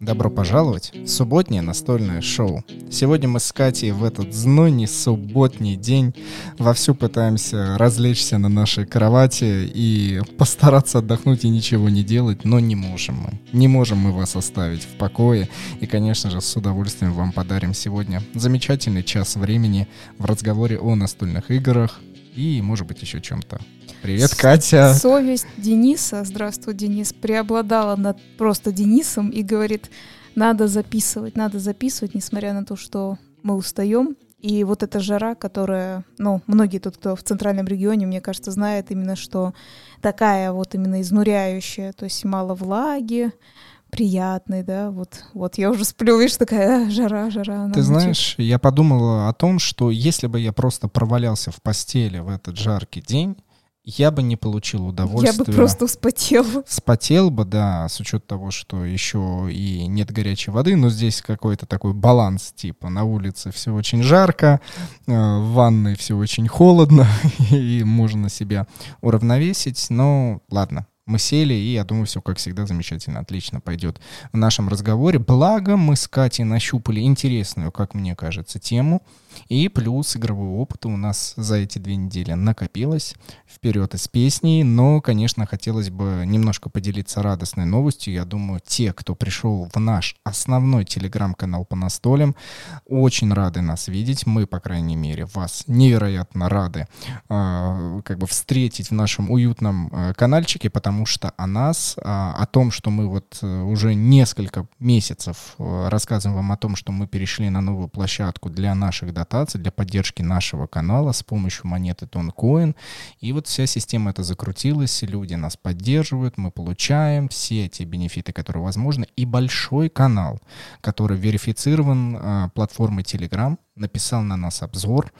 Добро пожаловать в субботнее настольное шоу. Сегодня мы с Катей в этот знойный субботний день вовсю пытаемся развлечься на нашей кровати и постараться отдохнуть и ничего не делать, но не можем мы. Не можем мы вас оставить в покое. И, конечно же, с удовольствием вам подарим сегодня замечательный час времени в разговоре о настольных играх и, может быть, еще чем-то Привет, Катя. Совесть Дениса, здравствуй, Денис, преобладала над просто Денисом и говорит, надо записывать, надо записывать, несмотря на то, что мы устаем. И вот эта жара, которая, ну, многие тут, кто в центральном регионе, мне кажется, знает именно, что такая вот именно изнуряющая, то есть мало влаги, приятный, да, вот, вот я уже сплю, видишь, такая а, жара, жара. Ты знаешь, я подумала о том, что если бы я просто провалялся в постели в этот жаркий день, я бы не получил удовольствия. Я бы просто вспотел. Вспотел бы, да, с учетом того, что еще и нет горячей воды, но здесь какой-то такой баланс, типа на улице все очень жарко, э, в ванной все очень холодно, и можно себя уравновесить, но ладно, мы сели, и я думаю, все, как всегда, замечательно, отлично пойдет в нашем разговоре. Благо, мы с Катей нащупали интересную, как мне кажется, тему. И плюс игровой опыт у нас за эти две недели накопилось вперед из песней. Но, конечно, хотелось бы немножко поделиться радостной новостью. Я думаю, те, кто пришел в наш основной телеграм-канал по настолям, очень рады нас видеть. Мы, по крайней мере, вас невероятно рады э, как бы встретить в нашем уютном э, каналчике, потому что о нас, э, о том, что мы вот э, уже несколько месяцев э, рассказываем вам о том, что мы перешли на новую площадку для наших дат дотаций для поддержки нашего канала с помощью монеты Тонкоин. И вот вся система это закрутилась, люди нас поддерживают, мы получаем все эти бенефиты, которые возможны, и большой канал, который верифицирован э, платформой Telegram, написал на нас обзор,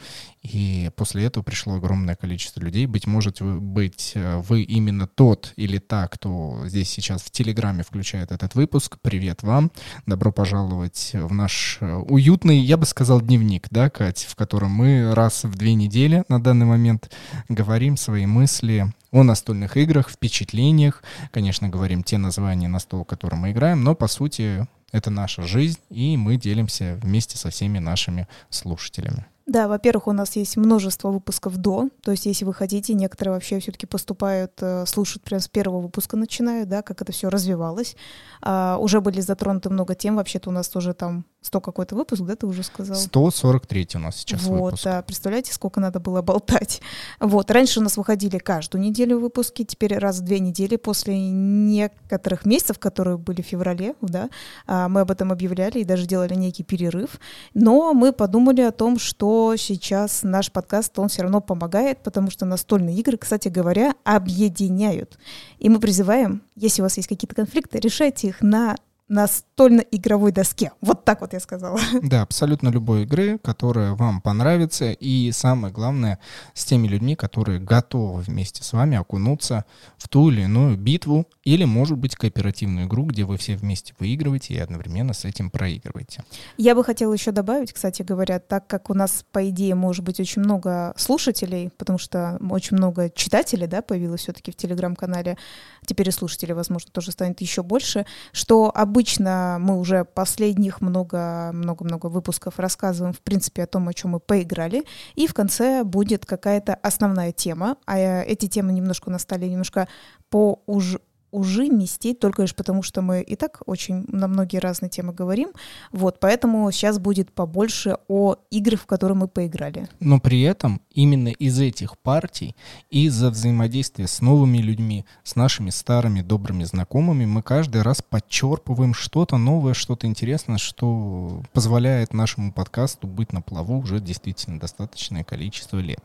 и после этого пришло огромное количество людей. Быть может, вы, быть э, вы именно тот или та, кто здесь сейчас в Телеграме включает этот выпуск. Привет вам. Добро пожаловать в наш э, уютный, я бы сказал, дневник, да, Кать, в котором мы раз в две недели на данный момент говорим свои мысли о настольных играх, впечатлениях. Конечно, говорим те названия на стол, которые мы играем, но, по сути, это наша жизнь, и мы делимся вместе со всеми нашими слушателями. Да, во-первых, у нас есть множество выпусков до, то есть если вы хотите, некоторые вообще все-таки поступают, э, слушают прямо с первого выпуска начинают, да, как это все развивалось. А, уже были затронуты много тем, вообще-то у нас тоже там 100 какой-то выпуск, да, ты уже сказал? 143 у нас сейчас вот, выпуск. да, представляете, сколько надо было болтать. Вот, раньше у нас выходили каждую неделю выпуски, теперь раз в две недели после некоторых месяцев, которые были в феврале, да, а, мы об этом объявляли и даже делали некий перерыв, но мы подумали о том, что сейчас наш подкаст, он все равно помогает, потому что настольные игры, кстати говоря, объединяют. И мы призываем, если у вас есть какие-то конфликты, решайте их на настольно-игровой доске. Вот так вот я сказала. Да, абсолютно любой игры, которая вам понравится. И самое главное, с теми людьми, которые готовы вместе с вами окунуться в ту или иную битву или, может быть, кооперативную игру, где вы все вместе выигрываете и одновременно с этим проигрываете. Я бы хотела еще добавить, кстати говоря, так как у нас, по идее, может быть очень много слушателей, потому что очень много читателей да, появилось все-таки в Телеграм-канале, теперь и слушателей, возможно, тоже станет еще больше, что обычно мы уже последних много-много-много выпусков рассказываем, в принципе, о том, о чем мы поиграли, и в конце будет какая-то основная тема, а эти темы немножко на столе немножко по уж ужимистей, только лишь потому, что мы и так очень на многие разные темы говорим. Вот, поэтому сейчас будет побольше о играх, в которые мы поиграли. Но при этом именно из этих партий, из-за взаимодействия с новыми людьми, с нашими старыми добрыми знакомыми, мы каждый раз подчерпываем что-то новое, что-то интересное, что позволяет нашему подкасту быть на плаву уже действительно достаточное количество лет.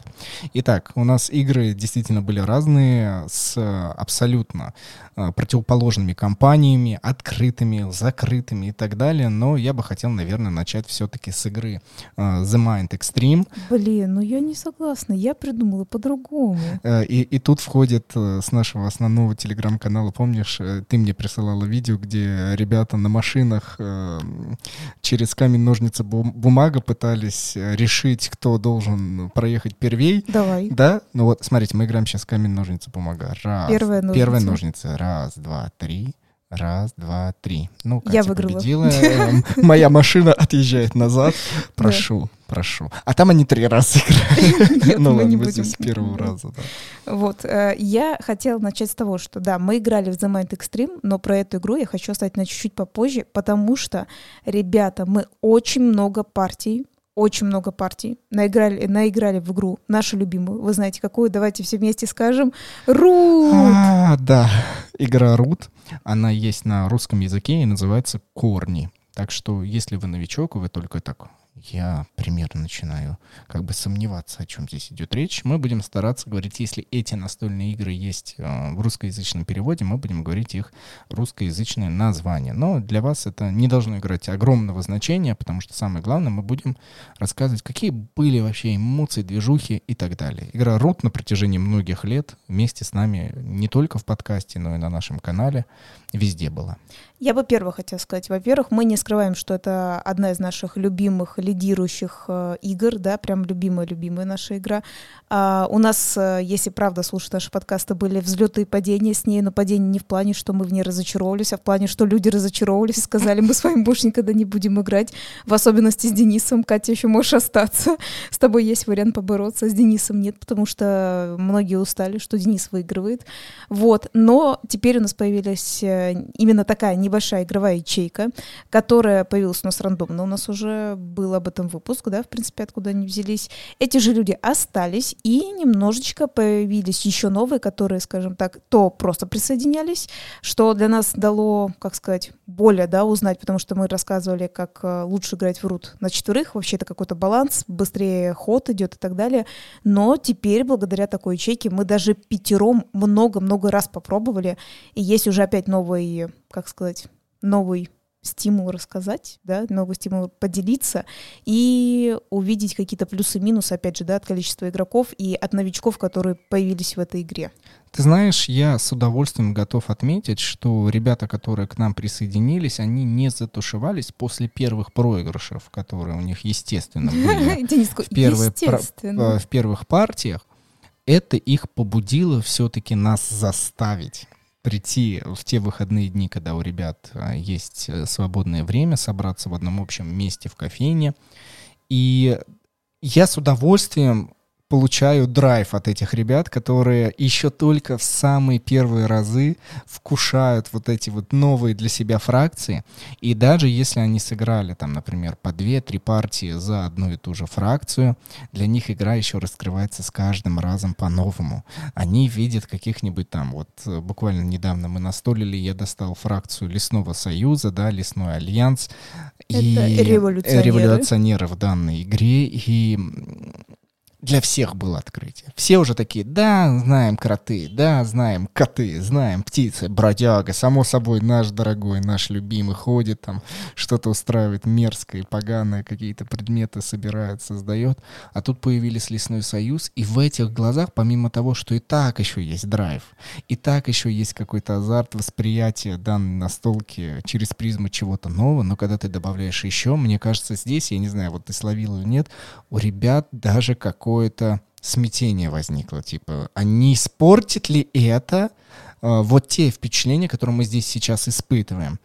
Итак, у нас игры действительно были разные, с абсолютно э, противоположными компаниями, открытыми, закрытыми и так далее, но я бы хотел, наверное, начать все-таки с игры э, The Mind Extreme. Блин, ну я не согласна, я придумала по-другому. Э, и, и тут входит э, с нашего основного телеграм-канала, помнишь, э, ты мне присылала видео, где ребята на машинах через камень, ножницы, бумага пытались решить, кто должен проехать первей. Давай. Да? Ну вот, смотрите, мы играем сейчас камень, ножницы, бумага. Раз. Первая ножница. Первая ножница. Раз, два, три. Раз, два, три. Ну, Катя Я выиграла. победила. Моя машина отъезжает назад. Прошу, прошу. А там они три раза играли. Ну ладно, мы здесь с первого раза. Вот. Э, я хотела начать с того, что да, мы играли в The Mind Extreme, но про эту игру я хочу оставить на чуть-чуть попозже, потому что, ребята, мы очень много партий очень много партий. Наиграли, наиграли в игру нашу любимую. Вы знаете, какую? Давайте все вместе скажем. Рут! А, да, игра Рут. Она есть на русском языке и называется Корни. Так что, если вы новичок, вы только так я примерно начинаю как бы сомневаться, о чем здесь идет речь. Мы будем стараться говорить, если эти настольные игры есть э, в русскоязычном переводе, мы будем говорить их русскоязычное название. Но для вас это не должно играть огромного значения, потому что самое главное, мы будем рассказывать, какие были вообще эмоции, движухи и так далее. Игра Рут на протяжении многих лет вместе с нами не только в подкасте, но и на нашем канале везде была. Я бы первое хотела сказать. Во-первых, мы не скрываем, что это одна из наших любимых, лидирующих э, игр, да, прям любимая-любимая наша игра. А, у нас, э, если правда слушать наши подкасты, были взлеты и падения с ней, но падение не в плане, что мы в ней разочаровывались, а в плане, что люди разочаровывались и сказали, мы с вами больше никогда не будем играть, в особенности с Денисом. Катя, еще можешь остаться. С тобой есть вариант побороться, с Денисом нет, потому что многие устали, что Денис выигрывает. Вот, но теперь у нас появилась э, именно такая небольшая игровая ячейка, которая появилась у нас рандомно. У нас уже был об этом выпуск, да, в принципе, откуда они взялись. Эти же люди остались, и немножечко появились еще новые, которые, скажем так, то просто присоединялись, что для нас дало, как сказать, более, да, узнать, потому что мы рассказывали, как э, лучше играть в рут на четверых, вообще это какой-то баланс, быстрее ход идет и так далее. Но теперь, благодаря такой ячейке, мы даже пятером много-много раз попробовали, и есть уже опять новые как сказать, новый стимул рассказать, да, новый стимул поделиться и увидеть какие-то плюсы-минусы, опять же, да, от количества игроков и от новичков, которые появились в этой игре. Ты знаешь, я с удовольствием готов отметить, что ребята, которые к нам присоединились, они не затушевались после первых проигрышев, которые у них, естественно, были в, э, в первых партиях. Это их побудило все-таки нас заставить прийти в те выходные дни, когда у ребят а, есть э, свободное время, собраться в одном общем месте в кофейне. И я с удовольствием получаю драйв от этих ребят, которые еще только в самые первые разы вкушают вот эти вот новые для себя фракции. И даже если они сыграли там, например, по две-три партии за одну и ту же фракцию, для них игра еще раскрывается с каждым разом по-новому. Они видят каких-нибудь там, вот буквально недавно мы настолили, я достал фракцию Лесного Союза, да, Лесной Альянс. Это и революционеры. революционеры в данной игре. И для всех было открытие. Все уже такие, да, знаем кроты, да, знаем коты, знаем птицы, бродяга, само собой наш дорогой, наш любимый ходит там, что-то устраивает мерзкое, поганое, какие-то предметы собирает, создает. А тут появились Лесной Союз, и в этих глазах, помимо того, что и так еще есть драйв, и так еще есть какой-то азарт восприятия данной настолки через призму чего-то нового, но когда ты добавляешь еще, мне кажется, здесь, я не знаю, вот ты словил или нет, у ребят даже какой какое-то смятение возникло, типа, а не испортит ли это э, вот те впечатления, которые мы здесь сейчас испытываем?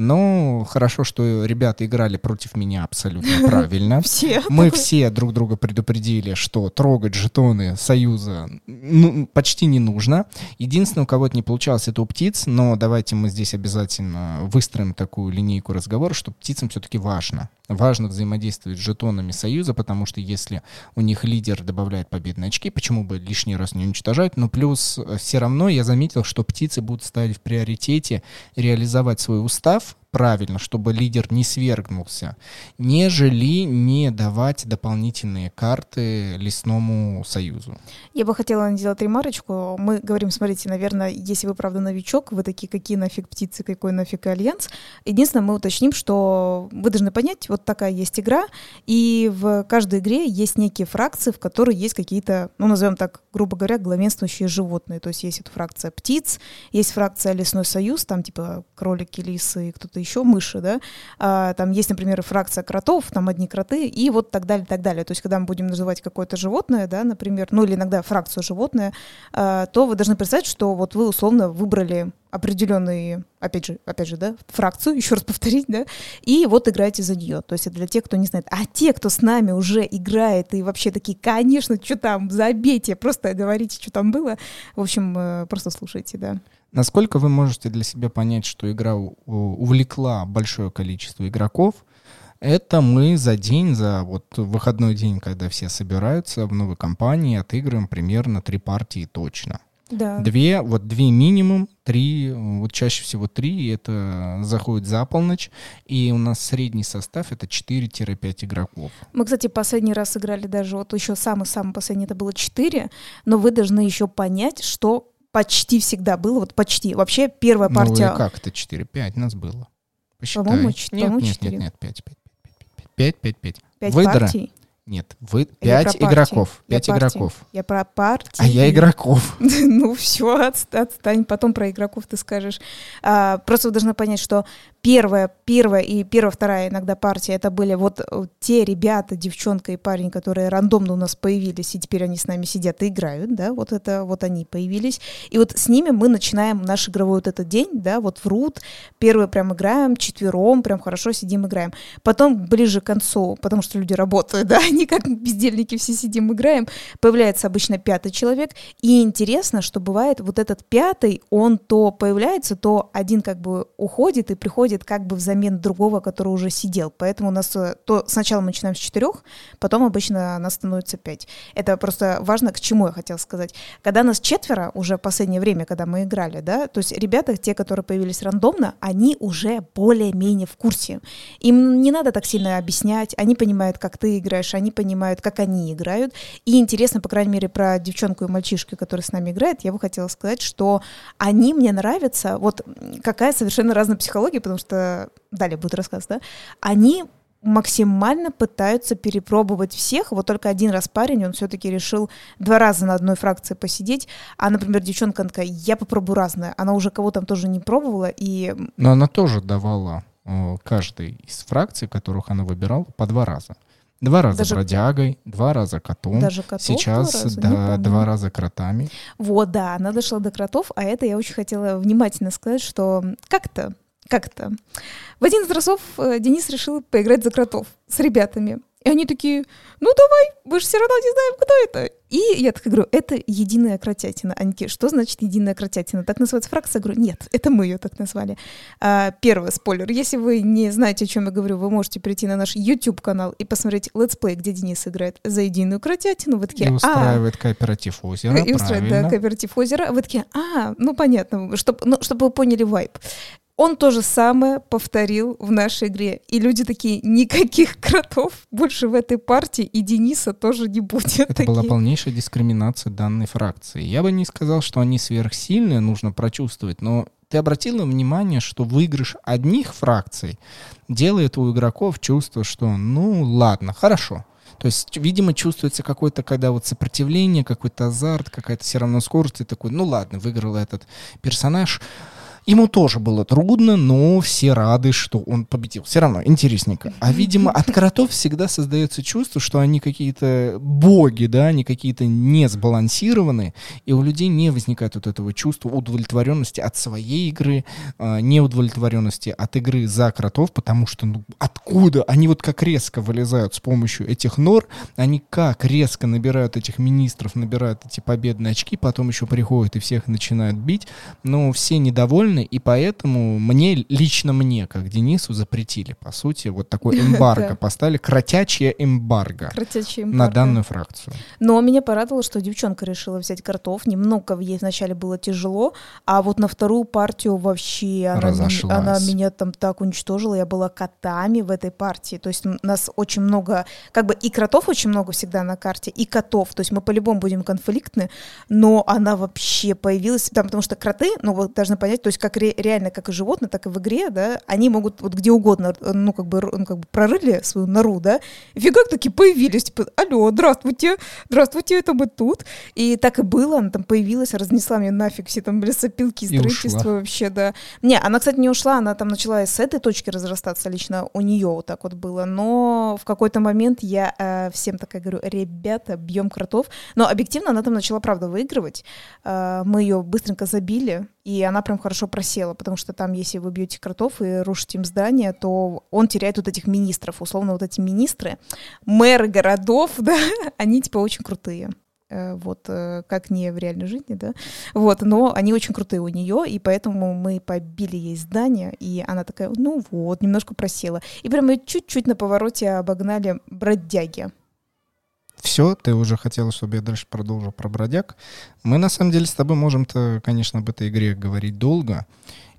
Ну, хорошо, что ребята играли против меня абсолютно правильно. Все. Мы все друг друга предупредили, что трогать жетоны Союза ну, почти не нужно. Единственное, у кого это не получалось, это у птиц, но давайте мы здесь обязательно выстроим такую линейку разговора, что птицам все-таки важно. Важно взаимодействовать с жетонами Союза, потому что если у них лидер добавляет победные очки, почему бы лишний раз не уничтожать? Но плюс э, все равно я заметил, что птицы будут ставить в приоритете реализовать свой устав, yourself. Правильно, чтобы лидер не свергнулся, нежели не давать дополнительные карты лесному союзу. Я бы хотела сделать ремарочку. Мы говорим, смотрите, наверное, если вы, правда, новичок, вы такие, какие нафиг птицы, какой нафиг альянс. Единственное, мы уточним, что вы должны понять, вот такая есть игра, и в каждой игре есть некие фракции, в которой есть какие-то, ну, назовем так, грубо говоря, главенствующие животные. То есть есть вот фракция птиц, есть фракция лесной союз, там типа кролики, лисы и кто-то еще, мыши, да. А, там есть, например, фракция кротов, там одни кроты, и вот так далее, так далее. То есть когда мы будем называть какое-то животное, да, например, ну или иногда фракцию животное, а, то вы должны представить, что вот вы условно выбрали определенные, опять же, опять же, да, фракцию, еще раз повторить, да, и вот играете за нее. То есть это для тех, кто не знает. А те, кто с нами уже играет и вообще такие, конечно, что там, забейте, просто говорите, что там было. В общем, э, просто слушайте, да. Насколько вы можете для себя понять, что игра увлекла большое количество игроков, это мы за день, за вот выходной день, когда все собираются в новой компании, отыгрываем примерно три партии точно. Да. Две, вот две минимум, три, вот чаще всего три, это заходит за полночь, и у нас средний состав это 4-5 игроков. Мы, кстати, последний раз играли даже, вот еще самый-самый последний, это было 4, но вы должны еще понять, что почти всегда было, вот почти. Вообще первая партия... Ну как это 4-5 нас было? Посчитай. По-моему, нет, нет, нет, нет, 5, 5, 5, 5, 5, 5, 5. 5 Выдра. партий? Нет, вы пять игроков. Пять игроков. Я про партии. А я игроков. ну все, отстань, потом про игроков ты скажешь. А, просто вы должны понять, что первая, первая и первая, вторая иногда партия, это были вот те ребята, девчонка и парень, которые рандомно у нас появились, и теперь они с нами сидят и играют, да, вот это вот они появились. И вот с ними мы начинаем наш игровой вот этот день, да, вот в рут, первый прям играем, четвером, прям хорошо сидим, играем. Потом ближе к концу, потому что люди работают, да, они как бездельники все сидим, играем, появляется обычно пятый человек, и интересно, что бывает вот этот пятый, он то появляется, то один как бы уходит и приходит приходит как бы взамен другого, который уже сидел. Поэтому у нас э, то сначала мы начинаем с четырех, потом обычно нас становится пять. Это просто важно, к чему я хотела сказать. Когда нас четверо уже в последнее время, когда мы играли, да, то есть ребята, те, которые появились рандомно, они уже более-менее в курсе. Им не надо так сильно объяснять, они понимают, как ты играешь, они понимают, как они играют. И интересно, по крайней мере, про девчонку и мальчишку, которые с нами играют, я бы хотела сказать, что они мне нравятся, вот какая совершенно разная психология, потому что что далее будет рассказ, да, они максимально пытаются перепробовать всех. Вот только один раз парень, он все-таки решил два раза на одной фракции посидеть. А, например, девчонка такая, я попробую разное. Она уже кого там тоже не пробовала. И... Но она тоже давала э, каждой из фракций, которых она выбирала, по два раза. Два раза Даже... бродягой, два раза котом. Даже котов Сейчас два раза, да, два раза кротами. Вот, да, она дошла до кротов, а это я очень хотела внимательно сказать, что как-то как это? В один из разов э, Денис решил поиграть за кротов с ребятами. И они такие, ну давай, мы же все равно не знаем, кто это. И я так говорю, это единая кротятина. Они такие, что значит единая кротятина? Так называется фракция? Я говорю, нет, это мы ее так назвали. А, первый спойлер. Если вы не знаете, о чем я говорю, вы можете прийти на наш YouTube-канал и посмотреть летсплей, где Денис играет за единую кротятину. Вы такие, и устраивает а, кооператив озера, И устраивает, да, кооператив озера. Вы такие, а, ну понятно, чтобы ну, чтобы вы поняли вайп. Он то же самое повторил в нашей игре. И люди такие, никаких кротов больше в этой партии, и Дениса тоже не будет. Это такие. была полнейшая дискриминация данной фракции. Я бы не сказал, что они сверхсильные, нужно прочувствовать, но ты обратила внимание, что выигрыш одних фракций делает у игроков чувство, что ну ладно, хорошо. То есть, видимо, чувствуется какое-то, когда вот сопротивление, какой-то азарт, какая-то все равно скорость, и такой, ну ладно, выиграл этот персонаж, Ему тоже было трудно, но все рады, что он победил. Все равно интересненько. А, видимо, от кротов всегда создается чувство, что они какие-то боги, да, они какие-то не сбалансированные, и у людей не возникает вот этого чувства удовлетворенности от своей игры, э, неудовлетворенности от игры за кротов, потому что, ну, откуда? Они вот как резко вылезают с помощью этих нор, они как резко набирают этих министров, набирают эти победные очки, потом еще приходят и всех начинают бить, но все недовольны, сильно, и поэтому мне, лично мне, как Денису, запретили, по сути, вот такой эмбарго, поставили кратячее эмбарго на данную фракцию. Но меня порадовало, что девчонка решила взять кротов, немного ей вначале было тяжело, а вот на вторую партию вообще она, она меня там так уничтожила, я была котами в этой партии, то есть нас очень много, как бы и кротов очень много всегда на карте, и котов, то есть мы по-любому будем конфликтны, но она вообще появилась, там, потому что кроты, ну, вы должны понять, то есть как ре, реально, как и животные, так и в игре, да, они могут вот где угодно, ну, как бы, ну, как бы прорыли свою нору, да, и фигак такие появились, типа, алло, здравствуйте, здравствуйте, это мы тут. И так и было, она там появилась, разнесла мне нафиг все там лесопилки, строительство вообще, да. Не, она, кстати, не ушла, она там начала с этой точки разрастаться лично у нее вот так вот было, но в какой-то момент я э, всем такая говорю, ребята, бьем кротов, но объективно она там начала, правда, выигрывать, э, мы ее быстренько забили, и она прям хорошо просела, потому что там, если вы бьете кротов и рушите им здание, то он теряет вот этих министров, условно вот эти министры, мэры городов, да, они типа очень крутые. Э, вот э, как не в реальной жизни, да, вот, но они очень крутые у нее, и поэтому мы побили ей здание, и она такая, ну вот, немножко просела, и прям ее чуть-чуть на повороте обогнали бродяги, все, ты уже хотела, чтобы я дальше продолжил про бродяг. Мы, на самом деле, с тобой можем-то, конечно, об этой игре говорить долго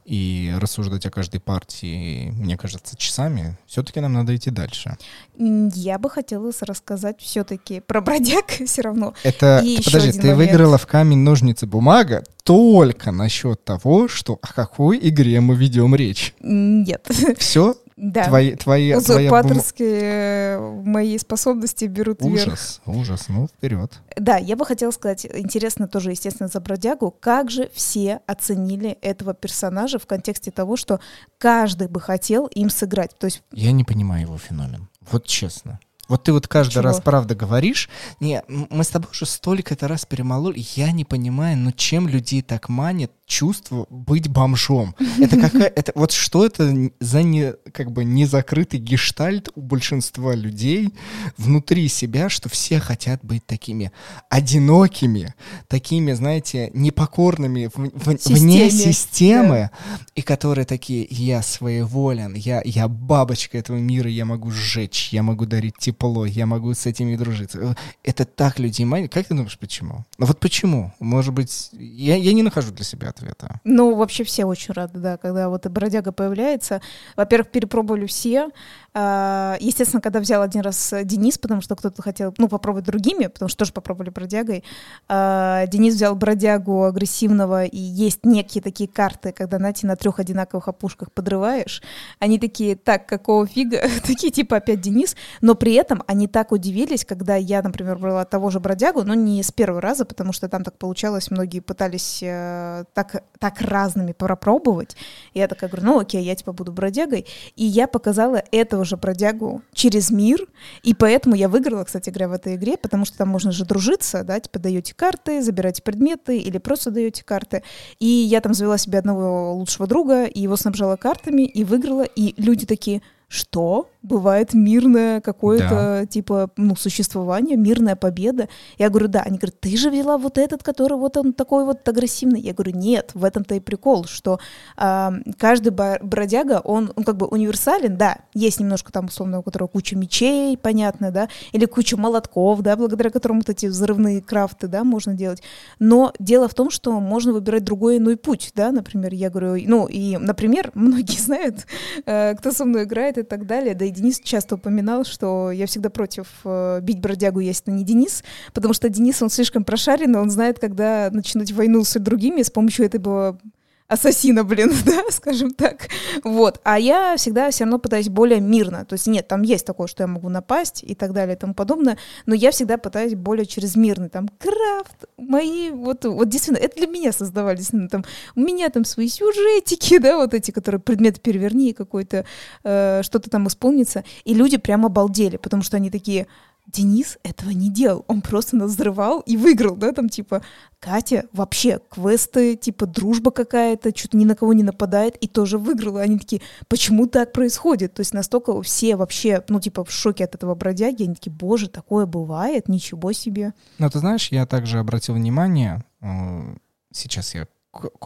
и рассуждать о каждой партии, мне кажется, часами. Все-таки нам надо идти дальше. Я бы хотела рассказать все-таки про бродяг все равно. Это, и подожди, ты момент. выиграла в камень, ножницы, бумага только насчет того, что о какой игре мы ведем речь. Нет. Все? Да. Твои, твои, Узурпаторские твоя... мои способности берут ужас, вверх. Ужас, ужас, ну вперед. Да, я бы хотела сказать, интересно тоже, естественно, за бродягу, как же все оценили этого персонажа в контексте того, что каждый бы хотел им сыграть. То есть... Я не понимаю его феномен. Вот честно. Вот ты вот каждый Чего? раз правда говоришь. Не, мы с тобой уже столько это раз перемололи. Я не понимаю, ну чем людей так манит чувство быть бомжом. Это какая, это вот что это за не, как бы незакрытый гештальт у большинства людей внутри себя, что все хотят быть такими одинокими, такими, знаете, непокорными в, в, вне системы, да. и которые такие, я своеволен, я, я бабочка этого мира, я могу сжечь, я могу дарить тепло, я могу с этими дружиться. Это так людей манит. Как ты думаешь, почему? Ну вот почему? Может быть, я, я не нахожу для себя ответа. Ну, вообще все очень рады, да, когда вот бродяга появляется. Во-первых, перепробовали все. А, естественно, когда взял один раз Денис, потому что кто-то хотел, ну, попробовать другими, потому что тоже попробовали бродягой. А, Денис взял бродягу агрессивного, и есть некие такие карты, когда, знаете, на трех одинаковых опушках подрываешь. Они такие, так, какого фига? такие типа опять Денис. Но при этом они так удивились, когда я, например, брала того же бродягу, но не с первого раза, потому что там так получалось, многие пытались э, так, так разными пропробовать. И я такая говорю, ну окей, я типа буду бродягой. И я показала этого же бродягу через мир, и поэтому я выиграла, кстати говоря, в этой игре, потому что там можно же дружиться, да, типа даете карты, забираете предметы или просто даете карты. И я там завела себе одного лучшего друга, и его снабжала картами, и выиграла, и люди такие, что бывает мирное какое-то да. типа ну существование, мирная победа. Я говорю, да. Они говорят, ты же вела вот этот, который вот он такой вот агрессивный. Я говорю, нет, в этом-то и прикол, что э, каждый бродяга, он, он как бы универсален, да, есть немножко там условно, у которого куча мечей, понятно, да, или куча молотков, да, благодаря которым вот эти взрывные крафты, да, можно делать. Но дело в том, что можно выбирать другой иной путь, да, например, я говорю, ну и, например, многие знают, э, кто со мной играет, и так далее. Да и Денис часто упоминал, что я всегда против э, бить бродягу, если не Денис, потому что Денис, он слишком прошаренный, он знает, когда начинать войну с другими с помощью этого ассасина, блин, да, скажем так. Вот. А я всегда все равно пытаюсь более мирно. То есть нет, там есть такое, что я могу напасть и так далее и тому подобное, но я всегда пытаюсь более через мирный. Там крафт, мои, вот, вот действительно, это для меня создавались. Ну, там, у меня там свои сюжетики, да, вот эти, которые предмет переверни, какой-то, э, что-то там исполнится. И люди прям обалдели, потому что они такие, Денис этого не делал, он просто нас взрывал и выиграл, да, там типа Катя вообще квесты, типа дружба какая-то, что-то ни на кого не нападает и тоже выиграла. Они такие, почему так происходит? То есть настолько все вообще, ну типа в шоке от этого бродяги, они такие, боже, такое бывает, ничего себе. Ну ты знаешь, я также обратил внимание, э, сейчас я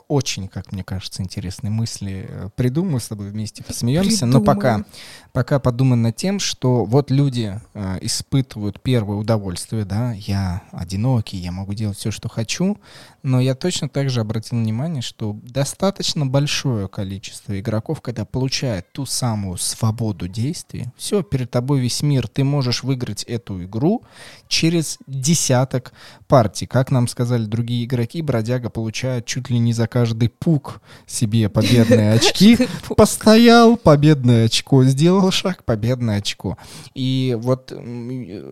очень, как мне кажется, интересные мысли э, придумаю с тобой вместе, посмеемся. Но пока, пока подумай над тем, что вот люди э, испытывают первое удовольствие, да, я одинокий, я могу делать все, что хочу, но я точно так же обратил внимание, что достаточно большое количество игроков, когда получают ту самую свободу действий, все, перед тобой весь мир, ты можешь выиграть эту игру через десяток партий. Как нам сказали другие игроки, бродяга получает чуть ли не за каждый пук себе победные очки. Постоял, победное очко, сделал шаг, победное очко. И вот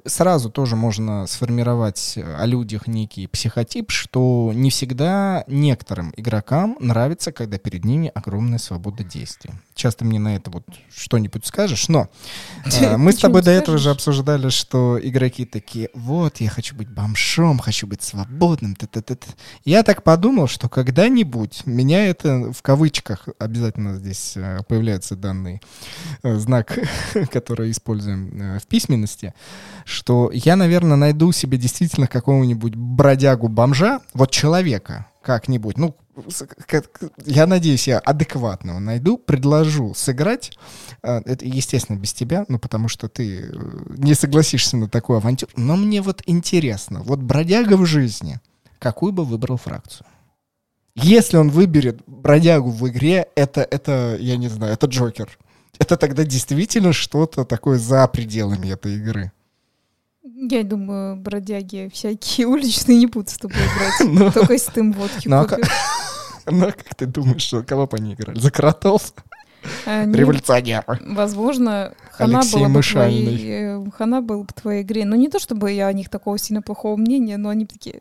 сразу тоже можно сформировать о людях некий психотип, что не всегда некоторым игрокам нравится, когда перед ними огромная свобода действий. Часто мне на это вот что-нибудь скажешь, но э, мы с тобой до этого же обсуждали, что игроки такие, вот, я хочу быть бомжом, хочу быть свободным. Я так подумал, что когда-нибудь меня это в кавычках обязательно здесь э, появляется данный э, знак, который используем э, в письменности, что я, наверное, найду себе действительно какого-нибудь бродягу-бомжа, вот человека, как-нибудь, ну, я надеюсь, я адекватного найду, предложу сыграть. Это, естественно, без тебя, ну, потому что ты не согласишься на такую авантюру. Но мне вот интересно, вот бродяга в жизни, какую бы выбрал фракцию? Если он выберет бродягу в игре, это, это, я не знаю, это Джокер. Это тогда действительно что-то такое за пределами этой игры. Я думаю, бродяги всякие уличные не будут с тобой играть. Ну. Только если ты им водки ну, а. Ну, а как ты думаешь, что кого бы они играли? За кротов? Революционеры. Возможно, хана была, бы твоей, э, хана был бы твоей игре. Ну, не то чтобы я о них такого сильно плохого мнения, но они такие,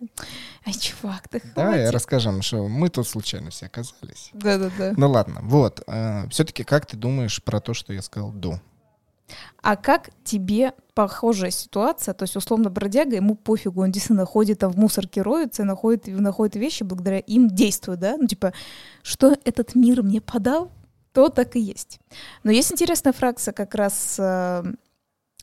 ай, чувак, ты Давай расскажем, что мы тут случайно все оказались. Да-да-да. Ну ладно, вот. Э, Все-таки как ты думаешь про то, что я сказал до? А как тебе похожая ситуация, то есть условно бродяга, ему пофигу, он действительно ходит там в мусорке, роется, находит, находит вещи, благодаря им действует, да, ну типа, что этот мир мне подал, то так и есть. Но есть интересная фракция как раз э,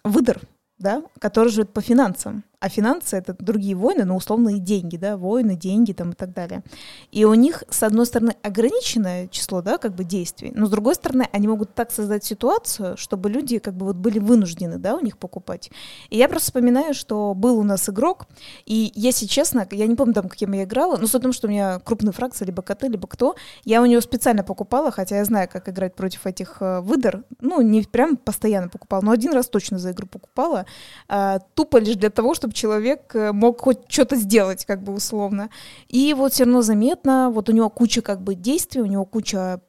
выдор, да, который живет по финансам. А финансы — это другие войны, но условные деньги, да, войны, деньги там и так далее. И у них, с одной стороны, ограниченное число, да, как бы действий, но с другой стороны, они могут так создать ситуацию, чтобы люди как бы вот были вынуждены, да, у них покупать. И я просто вспоминаю, что был у нас игрок, и если честно, я не помню там, каким я играла, но с том, что у меня крупная фракция, либо КТ, либо кто, я у него специально покупала, хотя я знаю, как играть против этих э, выдор, ну, не прям постоянно покупала, но один раз точно за игру покупала, э, тупо лишь для того, чтобы чтобы человек э, мог хоть что-то сделать, как бы условно. И вот все равно заметно, вот у него куча как бы действий, у него куча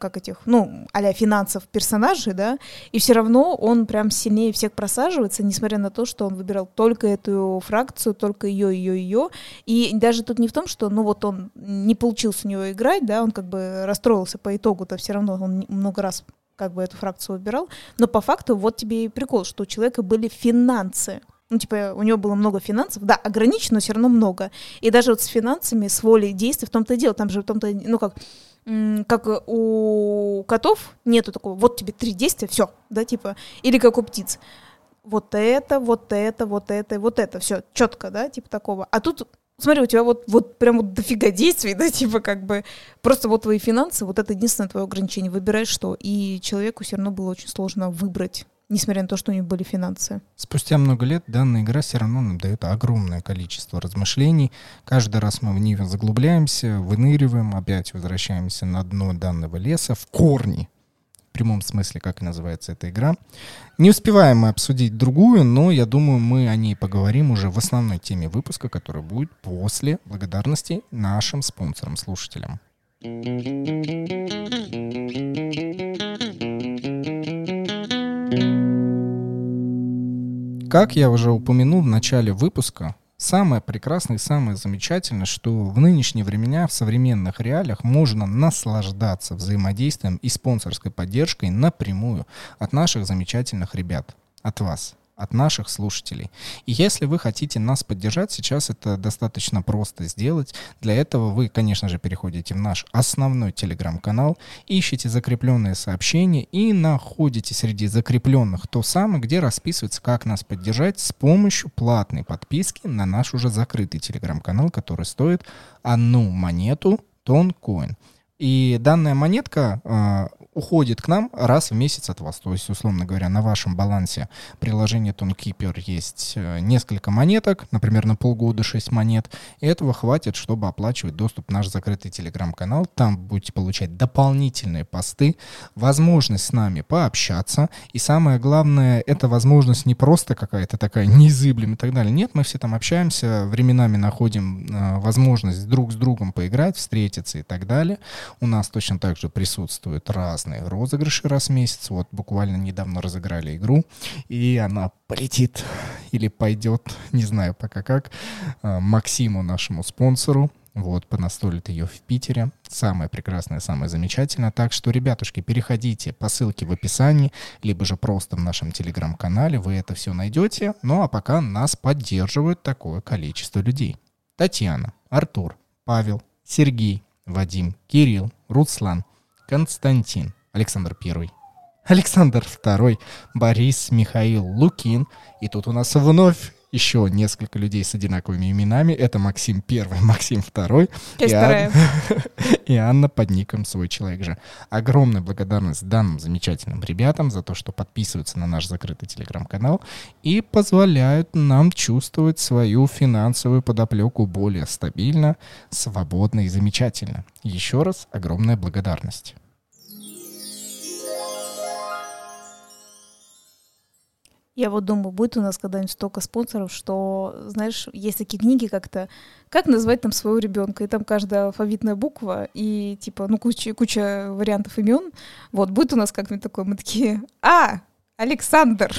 как этих, ну, а финансов персонажей, да, и все равно он прям сильнее всех просаживается, несмотря на то, что он выбирал только эту фракцию, только ее, ее, ее. И даже тут не в том, что, ну, вот он не получился у него играть, да, он как бы расстроился по итогу-то все равно, он много раз как бы эту фракцию выбирал, но по факту вот тебе и прикол, что у человека были финансы, ну, типа, у него было много финансов, да, ограничено, но все равно много. И даже вот с финансами, с волей действий, в том-то и дело, там же в том-то, ну, как, как у котов нету такого, вот тебе три действия, все, да, типа, или как у птиц. Вот это, вот это, вот это, вот это, все, четко, да, типа такого. А тут смотри, у тебя вот, вот прям вот дофига действий, да, типа как бы просто вот твои финансы, вот это единственное твое ограничение, выбираешь что. И человеку все равно было очень сложно выбрать несмотря на то, что у них были финансы. Спустя много лет данная игра все равно нам дает огромное количество размышлений. Каждый раз мы в нее заглубляемся, выныриваем, опять возвращаемся на дно данного леса в корни. В прямом смысле, как и называется эта игра. Не успеваем мы обсудить другую, но я думаю, мы о ней поговорим уже в основной теме выпуска, которая будет после благодарности нашим спонсорам-слушателям. Как я уже упомянул в начале выпуска, самое прекрасное и самое замечательное, что в нынешние времена, в современных реалиях можно наслаждаться взаимодействием и спонсорской поддержкой напрямую от наших замечательных ребят, от вас от наших слушателей. И если вы хотите нас поддержать, сейчас это достаточно просто сделать. Для этого вы, конечно же, переходите в наш основной телеграм-канал, ищете закрепленные сообщения и находите среди закрепленных то самое, где расписывается, как нас поддержать с помощью платной подписки на наш уже закрытый телеграм-канал, который стоит одну монету Тонкоин. И данная монетка э, уходит к нам раз в месяц от вас. То есть, условно говоря, на вашем балансе приложения ToneKeeper есть э, несколько монеток, например, на полгода 6 монет. И этого хватит, чтобы оплачивать доступ в наш закрытый телеграм-канал. Там будете получать дополнительные посты, возможность с нами пообщаться. И самое главное, это возможность не просто какая-то такая неизыблем и так далее. Нет, мы все там общаемся, временами находим э, возможность друг с другом поиграть, встретиться и так далее. У нас точно так же присутствуют разные разные розыгрыши раз в месяц. Вот буквально недавно разыграли игру, и она полетит или пойдет, не знаю пока как, а, Максиму, нашему спонсору. Вот, понастолит ее в Питере. Самое прекрасное, самое замечательное. Так что, ребятушки, переходите по ссылке в описании, либо же просто в нашем телеграм-канале, вы это все найдете. Ну а пока нас поддерживает такое количество людей. Татьяна, Артур, Павел, Сергей, Вадим, Кирилл, Руслан, Константин, Александр I, Александр II, Борис, Михаил, Лукин. И тут у нас вновь еще несколько людей с одинаковыми именами. Это Максим Первый, Максим Второй и, Ан... и Анна под ником «Свой человек же». Огромная благодарность данным замечательным ребятам за то, что подписываются на наш закрытый телеграм-канал и позволяют нам чувствовать свою финансовую подоплеку более стабильно, свободно и замечательно. Еще раз огромная благодарность. Я вот думаю, будет у нас когда-нибудь столько спонсоров, что, знаешь, есть такие книги как-то, как назвать там своего ребенка, и там каждая алфавитная буква, и типа, ну, куча, куча вариантов имен. Вот, будет у нас как-нибудь такое, мы такие, А, Александр,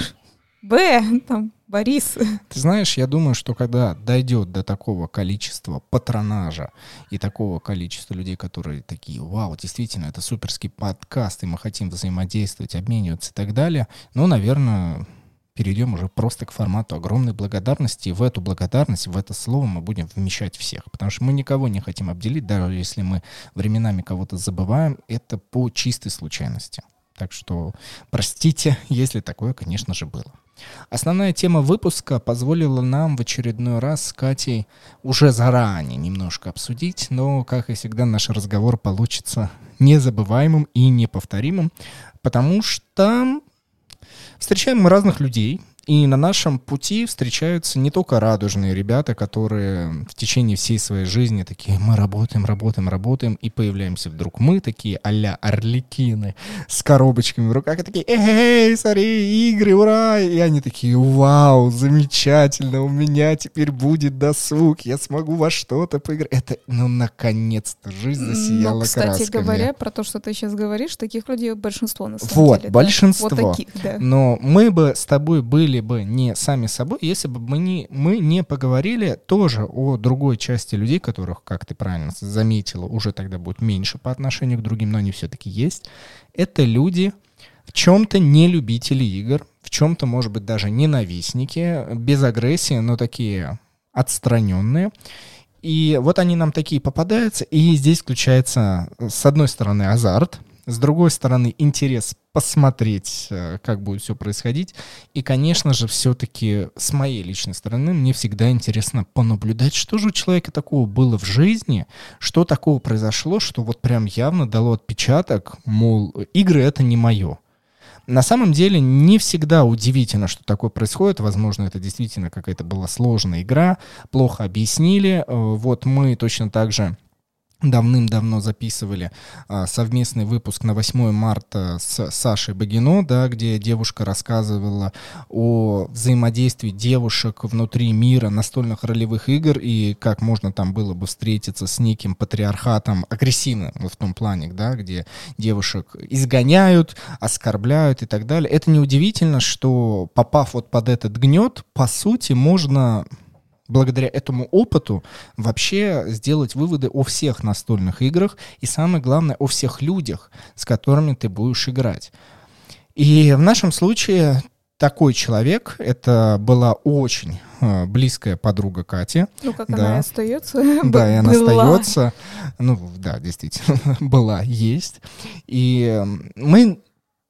Б, там, Борис. Ты знаешь, я думаю, что когда дойдет до такого количества патронажа и такого количества людей, которые такие, вау, действительно, это суперский подкаст, и мы хотим взаимодействовать, обмениваться и так далее, ну, наверное, перейдем уже просто к формату огромной благодарности. И в эту благодарность, в это слово мы будем вмещать всех. Потому что мы никого не хотим обделить, даже если мы временами кого-то забываем, это по чистой случайности. Так что простите, если такое, конечно же, было. Основная тема выпуска позволила нам в очередной раз с Катей уже заранее немножко обсудить, но, как и всегда, наш разговор получится незабываемым и неповторимым, потому что Встречаем мы разных людей, и на нашем пути встречаются не только радужные ребята, которые в течение всей своей жизни такие, мы работаем, работаем, работаем, и появляемся вдруг мы такие а-ля орликины с коробочками в руках, и такие, эй, смотри, игры, ура! И они такие, вау, замечательно, у меня теперь будет досуг, я смогу во что-то поиграть. Это, ну, наконец-то, жизнь засияла ну, кстати красками. говоря, про то, что ты сейчас говоришь, таких людей большинство на самом вот, деле. Большинство. Да? Вот таких, да. Но мы бы с тобой были бы не сами собой, если бы мы не, мы не поговорили тоже о другой части людей, которых, как ты правильно заметила, уже тогда будет меньше по отношению к другим, но они все-таки есть. Это люди в чем-то не любители игр, в чем-то, может быть, даже ненавистники, без агрессии, но такие отстраненные. И вот они нам такие попадаются, и здесь включается, с одной стороны, азарт, с другой стороны, интерес посмотреть, э, как будет все происходить. И, конечно же, все-таки с моей личной стороны мне всегда интересно понаблюдать, что же у человека такого было в жизни, что такого произошло, что вот прям явно дало отпечаток, мол, игры это не мое. На самом деле не всегда удивительно, что такое происходит. Возможно, это действительно какая-то была сложная игра, плохо объяснили. Э, вот мы точно так же давным-давно записывали а, совместный выпуск на 8 марта с Сашей Багино, да, где девушка рассказывала о взаимодействии девушек внутри мира настольных ролевых игр и как можно там было бы встретиться с неким патриархатом агрессивным в том плане, да, где девушек изгоняют, оскорбляют и так далее. Это неудивительно, что попав вот под этот гнет, по сути, можно благодаря этому опыту вообще сделать выводы о всех настольных играх и самое главное о всех людях, с которыми ты будешь играть. И в нашем случае такой человек, это была очень э, близкая подруга Кати. Ну, как да. она остается. Да, и она остается. Ну, да, действительно, была, есть. И мы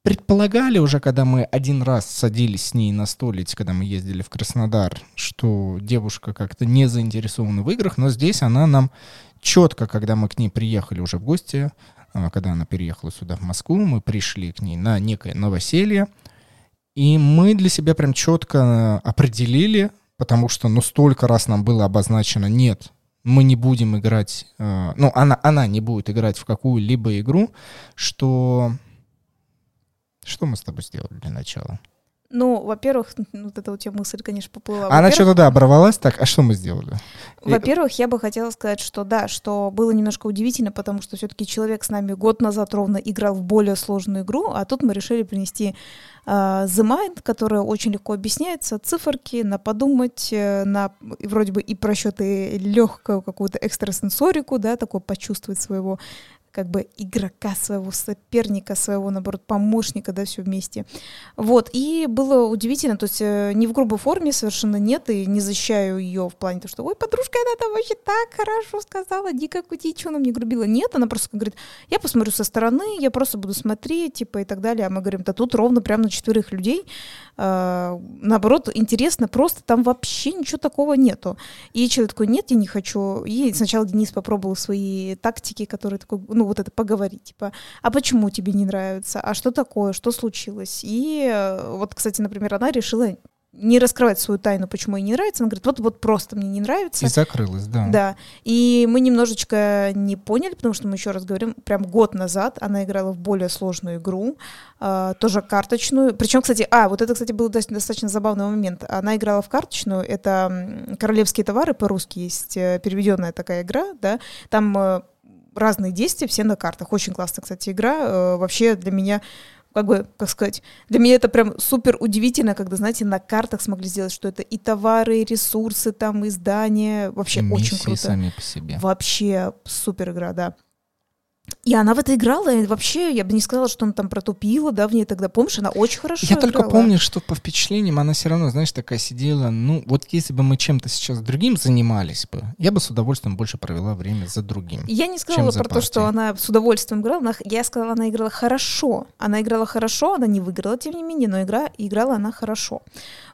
предполагали уже, когда мы один раз садились с ней на столить, когда мы ездили в Краснодар, что девушка как-то не заинтересована в играх, но здесь она нам четко, когда мы к ней приехали уже в гости, а, когда она переехала сюда, в Москву, мы пришли к ней на некое новоселье, и мы для себя прям четко определили, потому что, ну, столько раз нам было обозначено, нет, мы не будем играть, э, ну, она, она не будет играть в какую-либо игру, что... Что мы с тобой сделали для начала? Ну, во-первых, вот эта у тебя мысль, конечно, поплыла. Она что-то, да, оборвалась так. А что мы сделали? Во-первых, я бы хотела сказать, что да, что было немножко удивительно, потому что все-таки человек с нами год назад ровно играл в более сложную игру, а тут мы решили принести uh, The Mind, которая очень легко объясняется, циферки, на подумать, э, на вроде бы и просчеты легкую какую-то экстрасенсорику, да, такое почувствовать своего как бы игрока своего, соперника своего, наоборот, помощника, да, все вместе. Вот, и было удивительно, то есть э, не в грубой форме совершенно нет, и не защищаю ее в плане того, что, ой, подружка, она там вообще так хорошо сказала, дико кути, что она мне грубила. Нет, она просто говорит, я посмотрю со стороны, я просто буду смотреть, типа, и так далее. А мы говорим, да тут ровно прямо на четверых людей, э, наоборот, интересно, просто там вообще ничего такого нету. И человек такой, нет, я не хочу. И сначала Денис попробовал свои тактики, которые такой, ну, ну, вот это поговорить, типа, а почему тебе не нравится, а что такое, что случилось. И э, вот, кстати, например, она решила не раскрывать свою тайну, почему ей не нравится. Она говорит, вот, вот просто мне не нравится. И закрылась, да. Да. И мы немножечко не поняли, потому что мы еще раз говорим, прям год назад она играла в более сложную игру, э, тоже карточную. Причем, кстати, а, вот это, кстати, был достаточно забавный момент. Она играла в карточную, это королевские товары по-русски есть, э, переведенная такая игра, да. Там э, разные действия, все на картах. Очень классная, кстати, игра. Э, вообще для меня как бы, как сказать, для меня это прям супер удивительно, когда, знаете, на картах смогли сделать, что это и товары, и ресурсы, там, и здания. Вообще и очень круто. сами по себе. Вообще супер игра, да. И она в это играла, и вообще, я бы не сказала, что она там протупила, да, в ней тогда, помнишь, она очень хорошо Я играла. только помню, что по впечатлениям она все равно, знаешь, такая сидела, ну, вот если бы мы чем-то сейчас другим занимались бы, я бы с удовольствием больше провела время за другим. Я не сказала про то, что она с удовольствием играла, она, я сказала, она играла хорошо. Она играла хорошо, она не выиграла, тем не менее, но игра, играла она хорошо.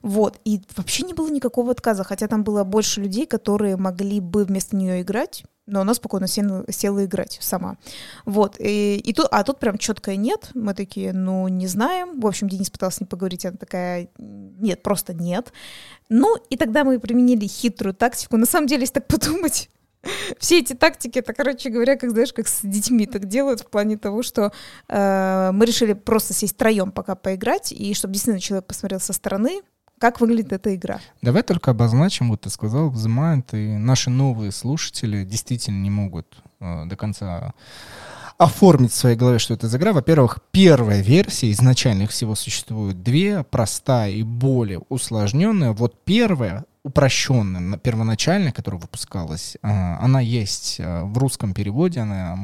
Вот, и вообще не было никакого отказа, хотя там было больше людей, которые могли бы вместо нее играть, но она спокойно села, села играть сама. Вот, и, и тут, а тут прям четко нет, мы такие, ну, не знаем. В общем, Денис пытался с ней поговорить, она такая, нет, просто нет. Ну, и тогда мы применили хитрую тактику. На самом деле, если так подумать, все эти тактики, это, короче говоря, как знаешь, как с детьми так делают в плане того, что э, мы решили просто сесть втроем пока поиграть, и чтобы действительно человек посмотрел со стороны, как выглядит эта игра. Давай только обозначим, вот ты сказал, взимают, и наши новые слушатели действительно не могут э, до конца оформить в своей голове, что это за игра. Во-первых, первая версия, изначально их всего существует две, простая и более усложненная. Вот первая упрощенная, первоначальная, которая выпускалась, а, она есть а, в русском переводе, она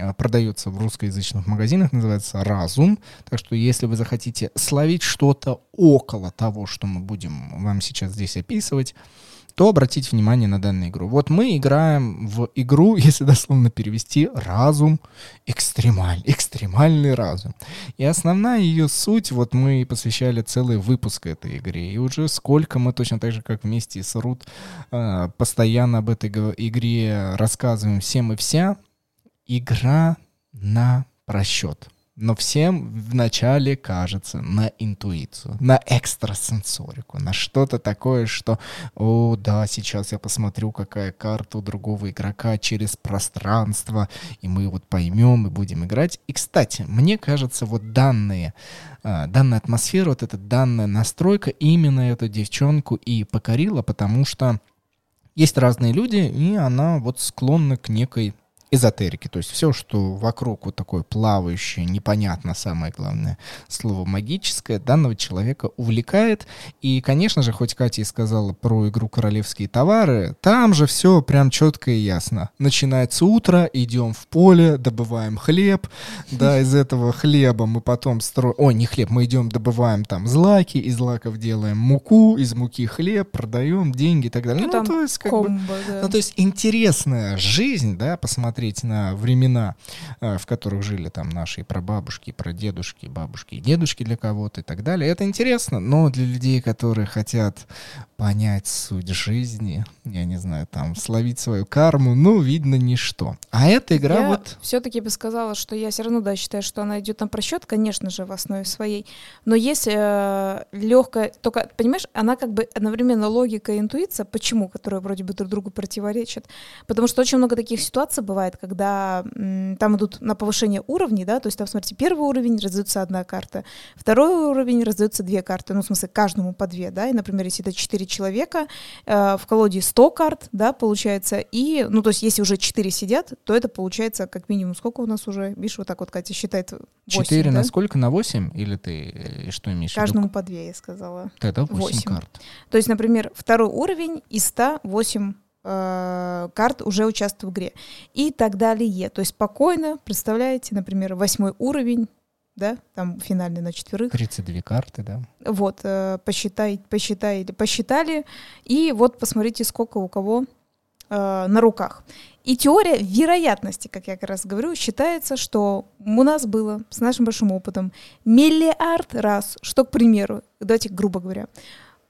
а, продается в русскоязычных магазинах, называется «Разум». Так что если вы захотите словить что-то около того, что мы будем вам сейчас здесь описывать, то обратите внимание на данную игру. Вот мы играем в игру, если дословно перевести, разум экстремаль, экстремальный разум. И основная ее суть, вот мы посвящали целый выпуск этой игре, и уже сколько мы точно так же, как вместе с Рут, а, постоянно об этой игре рассказываем всем и вся. Игра на просчет но всем вначале кажется на интуицию, на экстрасенсорику, на что-то такое, что, о, да, сейчас я посмотрю, какая карта у другого игрока через пространство, и мы вот поймем и будем играть. И, кстати, мне кажется, вот данные, а, данная атмосфера, вот эта данная настройка именно эту девчонку и покорила, потому что есть разные люди, и она вот склонна к некой эзотерики, то есть все, что вокруг вот такое плавающее, непонятно самое главное слово магическое, данного человека увлекает. И, конечно же, хоть Катя и сказала про игру «Королевские товары», там же все прям четко и ясно. Начинается утро, идем в поле, добываем хлеб, да, из этого хлеба мы потом строим... Ой, не хлеб, мы идем, добываем там злаки, из злаков делаем муку, из муки хлеб, продаем деньги и так далее. Ну, ну то есть, как комбо, бы, да. ну, то есть интересная жизнь, да, посмотреть посмотреть на времена, э, в которых жили там наши прабабушки, прадедушки, бабушки и дедушки для кого-то и так далее, это интересно, но для людей, которые хотят понять суть жизни, я не знаю, там, словить свою карму, ну, видно, ничто. А эта игра я вот... все-таки бы сказала, что я все равно, да, считаю, что она идет на просчет, конечно же, в основе своей, но есть э, легкая, только, понимаешь, она как бы одновременно логика и интуиция, почему, которые вроде бы друг другу противоречат, потому что очень много таких ситуаций бывает, когда м, там идут на повышение уровней, да, то есть там, смотрите, первый уровень раздается одна карта, второй уровень раздается две карты, ну, в смысле, каждому по две, да, и, например, если это четыре человека, э, в колоде 100 карт, да, получается, и, ну, то есть если уже 4 сидят, то это получается как минимум, сколько у нас уже, видишь, вот так вот Катя считает 8, 4 да? на сколько? На 8? Или ты э, что имеешь Каждому в виду? по 2, я сказала. Это 8, 8. карт. То есть, например, второй уровень из 100 8 э, карт уже участвуют в игре. И так далее. То есть спокойно, представляете, например, восьмой уровень, да, там финальный на четверых. 32 карты, да. Вот, э, посчитай, посчитай, посчитали, и вот посмотрите, сколько у кого э, на руках. И теория вероятности, как я как раз говорю, считается, что у нас было с нашим большим опытом миллиард раз, что, к примеру, давайте грубо говоря,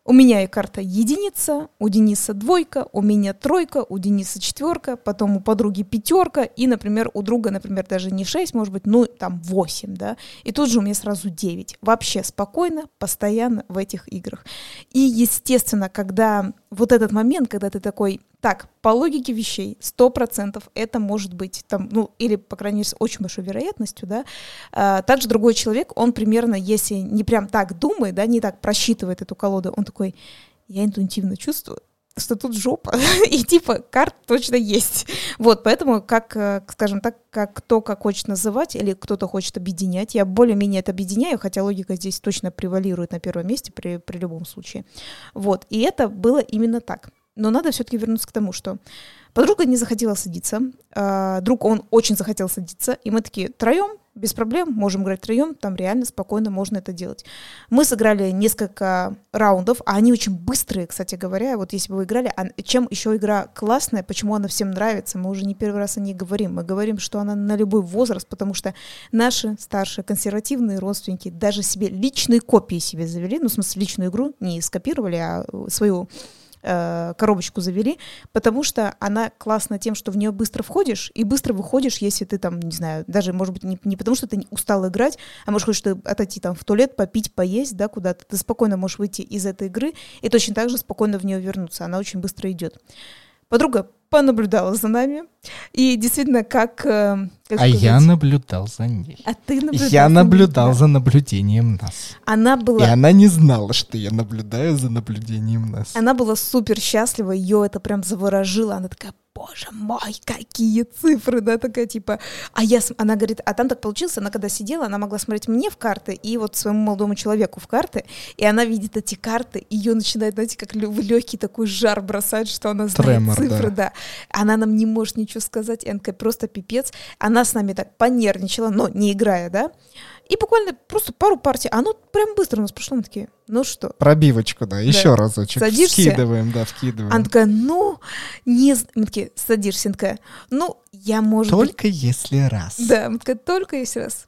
у меня и карта единица, у Дениса двойка, у меня тройка, у Дениса четверка, потом у подруги пятерка, и, например, у друга, например, даже не шесть, может быть, ну, там, восемь, да, и тут же у меня сразу девять. Вообще спокойно, постоянно в этих играх. И, естественно, когда вот этот момент, когда ты такой, так, по логике вещей, сто процентов это может быть там, ну, или, по крайней мере, с очень большой вероятностью, да, а, также другой человек, он примерно, если не прям так думает, да, не так просчитывает эту колоду, он такой, я интуитивно чувствую, что тут жопа, и типа карт точно есть. Вот, поэтому, как, э, скажем так, как кто как хочет называть, или кто-то хочет объединять, я более-менее это объединяю, хотя логика здесь точно превалирует на первом месте при, при любом случае. Вот, и это было именно так. Но надо все-таки вернуться к тому, что подруга не захотела садиться, а, друг, он очень захотел садиться, и мы такие, троем, без проблем, можем играть троем, там реально спокойно можно это делать. Мы сыграли несколько раундов, а они очень быстрые, кстати говоря. Вот если бы вы играли, а чем еще игра классная, почему она всем нравится, мы уже не первый раз о ней говорим. Мы говорим, что она на любой возраст, потому что наши старшие консервативные родственники даже себе личные копии себе завели, ну, в смысле, личную игру не скопировали, а свою э, коробочку завели, потому что она классна тем, что в нее быстро входишь и быстро выходишь, если ты там, не знаю, даже, может быть, не, не потому, что ты устал играть, а может, хочешь ты отойти там в туалет, попить, поесть, да, куда-то. Ты спокойно можешь выйти из этой игры и точно так же спокойно в нее вернуться. Она очень быстро идет. Подруга понаблюдала за нами. И действительно, как... э, как а сказать, я наблюдал за ней. А ты наблюдал Я за ней, наблюдал да. за наблюдением нас. Она И была... она не знала, что я наблюдаю за наблюдением нас. Она была супер счастлива, ее это прям заворожило. Она такая, боже мой, какие цифры, да, такая типа. А я, она говорит, а там так получилось, она когда сидела, она могла смотреть мне в карты и вот своему молодому человеку в карты, и она видит эти карты, ее начинает, знаете, как легкий такой жар бросать, что она знает Тремор, цифры, да. да. Она нам не может ничего сказать, Энка просто пипец. Она с нами так понервничала, но не играя, да. И буквально просто пару партий, оно прям быстро у нас прошло, мы такие, ну что, Пробивочку, да, еще разочек. Садишься? Вкидываем, да, вкидываем. она такая, ну, не... Мы такие, садишься, она такая, ну, я, может быть... Только если раз. Да, мы такая, только если раз.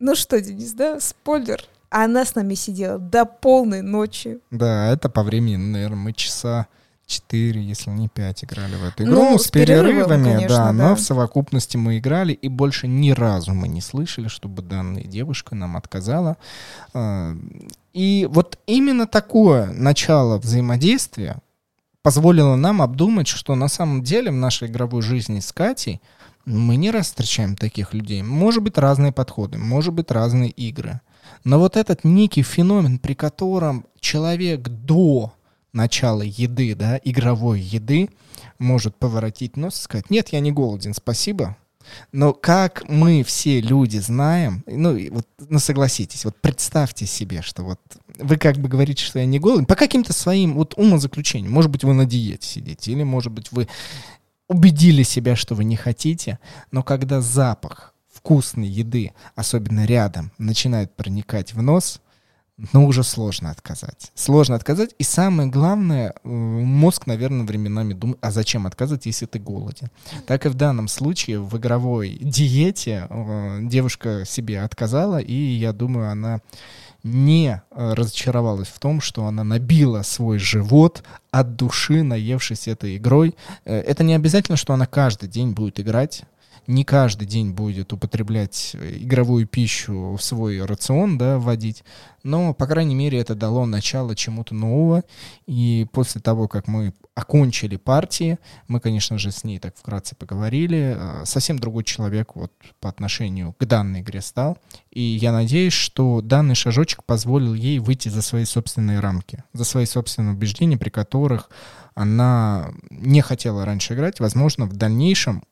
Ну что, Денис, да, спойлер. А она с нами сидела до полной ночи. Да, это по времени, наверное, мы часа 4, если не 5 играли в эту игру. Ну, Ну, с с перерывом, перерывами, конечно, да, да. но в совокупности мы играли, и больше ни разу мы не слышали, чтобы данная девушка нам отказала. А, И вот именно такое начало взаимодействия позволило нам обдумать, что на самом деле в нашей игровой жизни с Катей мы не раз встречаем таких людей. Может быть, разные подходы, может быть, разные игры. Но вот этот некий феномен, при котором человек до начала еды, да, игровой еды, может поворотить нос и сказать, нет, я не голоден, спасибо. Но как мы все люди знаем, ну, вот, ну согласитесь, вот представьте себе, что вот вы как бы говорите, что я не голоден, по каким-то своим вот умозаключениям. Может быть, вы на диете сидите, или, может быть, вы убедили себя, что вы не хотите, но когда запах вкусной еды, особенно рядом, начинает проникать в нос, ну, уже сложно отказать. Сложно отказать. И самое главное, э, мозг, наверное, временами думает, а зачем отказывать, если ты голоден? Так и в данном случае в игровой диете э, девушка себе отказала, и я думаю, она не э, разочаровалась в том, что она набила свой живот от души, наевшись этой игрой. Это не обязательно, что она каждый день будет играть не каждый день будет употреблять э, игровую пищу в свой рацион, да, вводить, но, по крайней мере, это дало начало чему-то нового, и после того, как мы окончили партии, мы, конечно же, с ней так вкратце поговорили, э, совсем другой человек вот по отношению к данной игре стал, и я надеюсь, что данный шажочек позволил ей выйти за свои собственные рамки, за свои собственные убеждения, при которых она не хотела раньше играть, возможно, в дальнейшем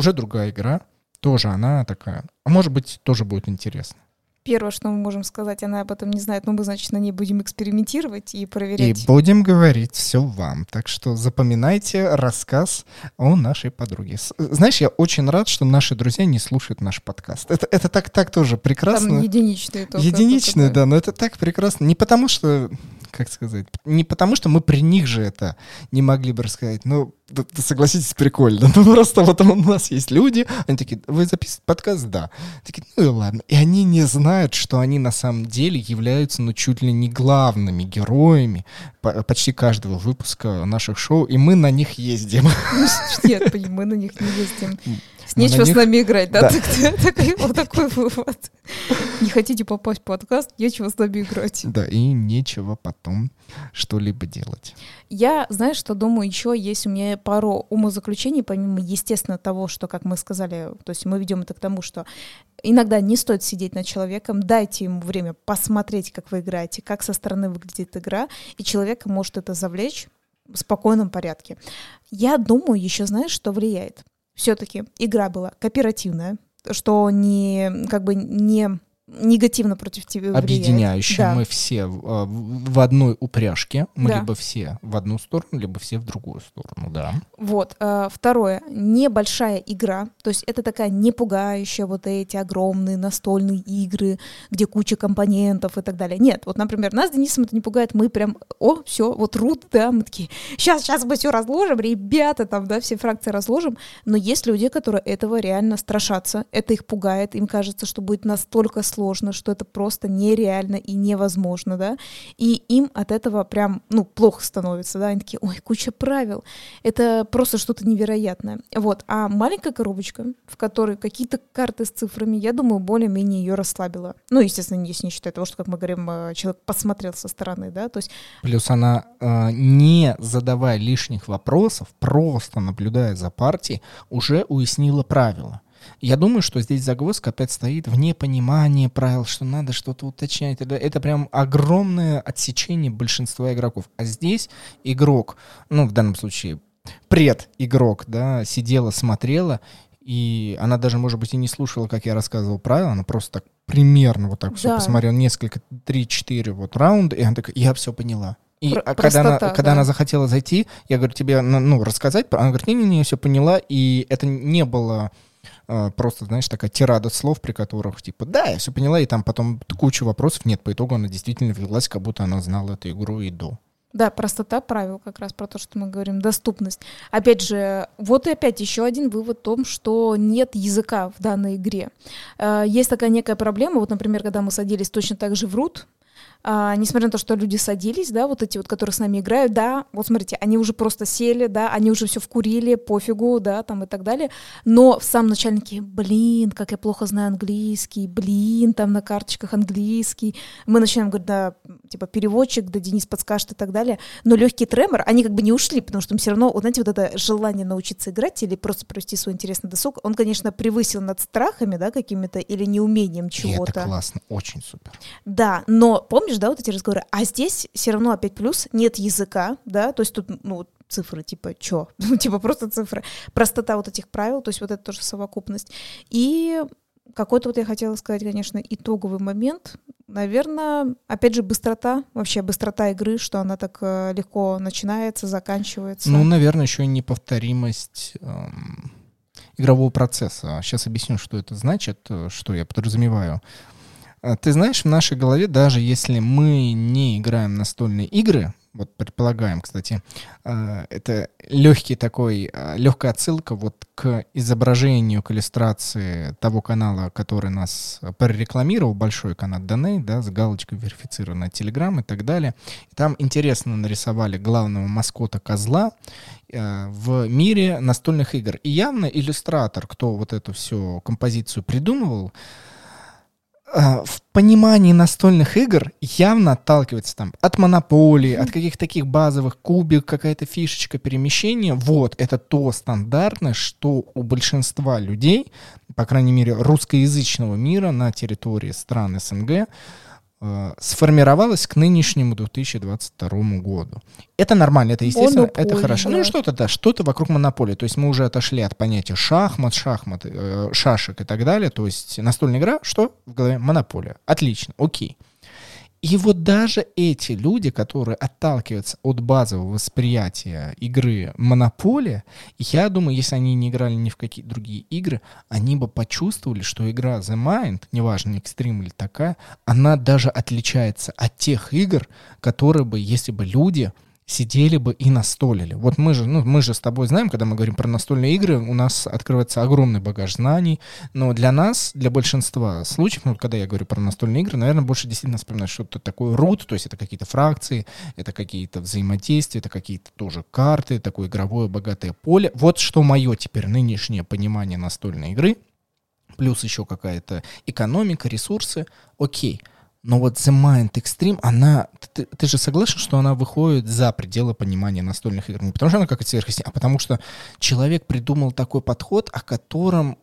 уже другая игра, тоже она такая. А может быть, тоже будет интересно. Первое, что мы можем сказать, она об этом не знает, но мы, значит, на ней будем экспериментировать и проверять. И будем говорить все вам. Так что запоминайте рассказ о нашей подруге. Знаешь, я очень рад, что наши друзья не слушают наш подкаст. Это, это так, так тоже прекрасно. Там единичные только. Единичные, да, но это так прекрасно. Не потому что как сказать, не потому что мы при них же это не могли бы рассказать, но да, согласитесь, прикольно. Ну, просто вот у нас есть люди, они такие, вы записываете подкаст? Да. Такие, ну и ладно. И они не знают, что они на самом деле являются, ну, чуть ли не главными героями почти каждого выпуска наших шоу, и мы на них ездим. Нет, мы на них не ездим. Нечего них... с нами играть, да? вот такой вывод. Не хотите попасть в подкаст, нечего с нами играть. Да, и нечего потом что-либо делать. Я, знаешь, что думаю, еще есть у меня пару умозаключений, помимо, естественно, того, что, как мы сказали, то есть мы ведем это к тому, что иногда не стоит сидеть над человеком, дайте ему время посмотреть, как вы играете, как со стороны выглядит игра, и человека может это завлечь в спокойном порядке. Я думаю, еще знаешь, что влияет? Все-таки игра была кооперативная, что не как бы не негативно против тебя Объединяющая. Да. Мы все в, а, в одной упряжке. Мы да. либо все в одну сторону, либо все в другую сторону, да. Вот. А, второе. Небольшая игра. То есть это такая не пугающая вот эти огромные настольные игры, где куча компонентов и так далее. Нет. Вот, например, нас с Денисом это не пугает. Мы прям, о, все, вот рут, да, мы такие, сейчас, сейчас мы все разложим, ребята, там, да, все фракции разложим. Но есть люди, которые этого реально страшатся. Это их пугает. Им кажется, что будет настолько сложно сложно, что это просто нереально и невозможно, да, и им от этого прям, ну, плохо становится, да, они такие, ой, куча правил, это просто что-то невероятное, вот, а маленькая коробочка, в которой какие-то карты с цифрами, я думаю, более-менее ее расслабила, ну, естественно, если не считая того, что, как мы говорим, э, человек посмотрел со стороны, да, то есть... Плюс она, э, не задавая лишних вопросов, просто наблюдая за партией, уже уяснила правила. Я думаю, что здесь загвоздка опять стоит в непонимании правил, что надо что-то уточнять. Это, это прям огромное отсечение большинства игроков. А здесь игрок, ну, в данном случае, пред-игрок, да, сидела, смотрела, и она даже, может быть, и не слушала, как я рассказывал правила, она просто так примерно вот так да. все посмотрела, несколько, три-четыре вот раунда, и она такая, я все поняла. И Про- когда, она, когда да. она захотела зайти, я говорю, тебе ну, рассказать, она говорит, не-не-не, я все поняла, и это не было просто, знаешь, такая тирада слов, при которых, типа, да, я все поняла, и там потом кучу вопросов нет. По итогу она действительно велась, как будто она знала эту игру и до. Да, простота правил, как раз про то, что мы говорим, доступность. Опять же, вот и опять еще один вывод в том, что нет языка в данной игре. А, есть такая некая проблема, вот, например, когда мы садились точно так же в рут, а, несмотря на то, что люди садились, да, вот эти вот, которые с нами играют, да, вот смотрите, они уже просто сели, да, они уже все вкурили, пофигу, да, там и так далее, но в самом начальнике, блин, как я плохо знаю английский, блин, там на карточках английский, мы начинаем говорить, да, типа переводчик, да, Денис подскажет и так далее, но легкий тремор, они как бы не ушли, потому что им все равно, вот знаете, вот это желание научиться играть или просто провести свой интересный досуг, он, конечно, превысил над страхами, да, какими-то или неумением чего-то. И это классно, очень супер. Да, но помнишь, помнишь, да, вот эти разговоры? А здесь все равно опять плюс, нет языка, да, то есть тут, ну, цифры, типа, чё? Ну, типа, просто цифры. Простота вот этих правил, то есть вот это тоже совокупность. И какой-то вот я хотела сказать, конечно, итоговый момент. Наверное, опять же, быстрота, вообще быстрота игры, что она так э, легко начинается, заканчивается. Ну, наверное, еще и неповторимость эм, игрового процесса. Сейчас объясню, что это значит, э, что я подразумеваю. Ты знаешь, в нашей голове, даже если мы не играем настольные игры, вот предполагаем, кстати, э, это легкий такой, э, легкая отсылка вот к изображению, к иллюстрации того канала, который нас прорекламировал, большой канал Доней, да, с галочкой верифицирован на Телеграм и так далее. Там интересно нарисовали главного маскота козла в мире настольных игр. И явно иллюстратор, кто вот эту всю композицию придумывал, в понимании настольных игр явно отталкивается там от монополии, от каких-то таких базовых кубик, какая-то фишечка перемещения. Вот, это то стандартное, что у большинства людей, по крайней мере, русскоязычного мира на территории стран СНГ, Э, сформировалась к нынешнему 2022 году. Это нормально, это естественно, Монополия, это хорошо. Ну, да. Ну что-то, да, что-то вокруг монополии. То есть мы уже отошли от понятия шахмат, шахмат, э, шашек и так далее. То есть настольная игра, что в голове? Монополия. Отлично, окей. И вот даже эти люди, которые отталкиваются от базового восприятия игры Монополия, я думаю, если они не играли ни в какие другие игры, они бы почувствовали, что игра The Mind, неважно, экстрим или такая, она даже отличается от тех игр, которые бы, если бы люди сидели бы и настолили. Вот мы же, ну, мы же с тобой знаем, когда мы говорим про настольные игры, у нас открывается огромный багаж знаний, но для нас, для большинства случаев, ну, когда я говорю про настольные игры, наверное, больше действительно вспоминать что-то такое рут, то есть это какие-то фракции, это какие-то взаимодействия, это какие-то тоже карты, такое игровое богатое поле. Вот что мое теперь нынешнее понимание настольной игры, плюс еще какая-то экономика, ресурсы, окей. Но вот The Mind Extreme, она... Ты, ты же согласен, что она выходит за пределы понимания настольных игр? Не потому что она как-то сверхъестественная, а потому что человек придумал такой подход, о котором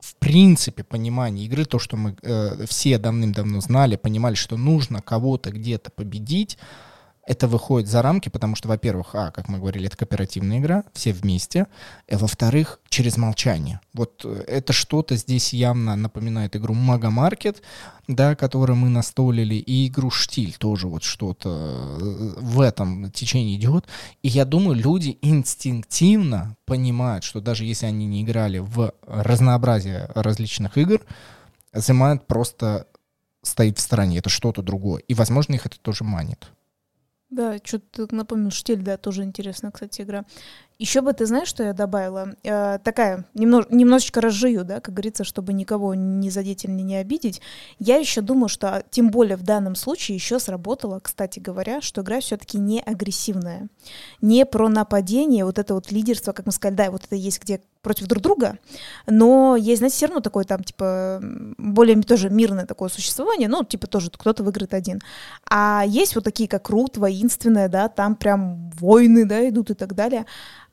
в принципе понимание игры, то, что мы э, все давным-давно знали, понимали, что нужно кого-то где-то победить, это выходит за рамки, потому что, во-первых, а, как мы говорили, это кооперативная игра, все вместе, и, во-вторых, через молчание. Вот э, это что-то здесь явно напоминает игру Мага Маркет, да, которую мы настолили, и игру Штиль тоже вот что-то э, в этом течении идет. И я думаю, люди инстинктивно понимают, что даже если они не играли в разнообразие различных игр, The просто стоит в стороне, это что-то другое. И, возможно, их это тоже манит. Да, что-то напомнил, штиль, да, тоже интересная, кстати, игра. Еще бы ты знаешь, что я добавила? Э, такая, немного, немножечко разжую, да, как говорится, чтобы никого не задеть или не обидеть. Я еще думаю, что, тем более в данном случае, еще сработало, кстати говоря, что игра все-таки не агрессивная. Не про нападение, вот это вот лидерство, как мы сказали, да, вот это есть где против друг друга, но есть, знаете, все равно такое там, типа, более тоже мирное такое существование, ну, типа, тоже кто-то выиграет один. А есть вот такие, как Рут, воинственная, да, там прям войны, да, идут и так далее.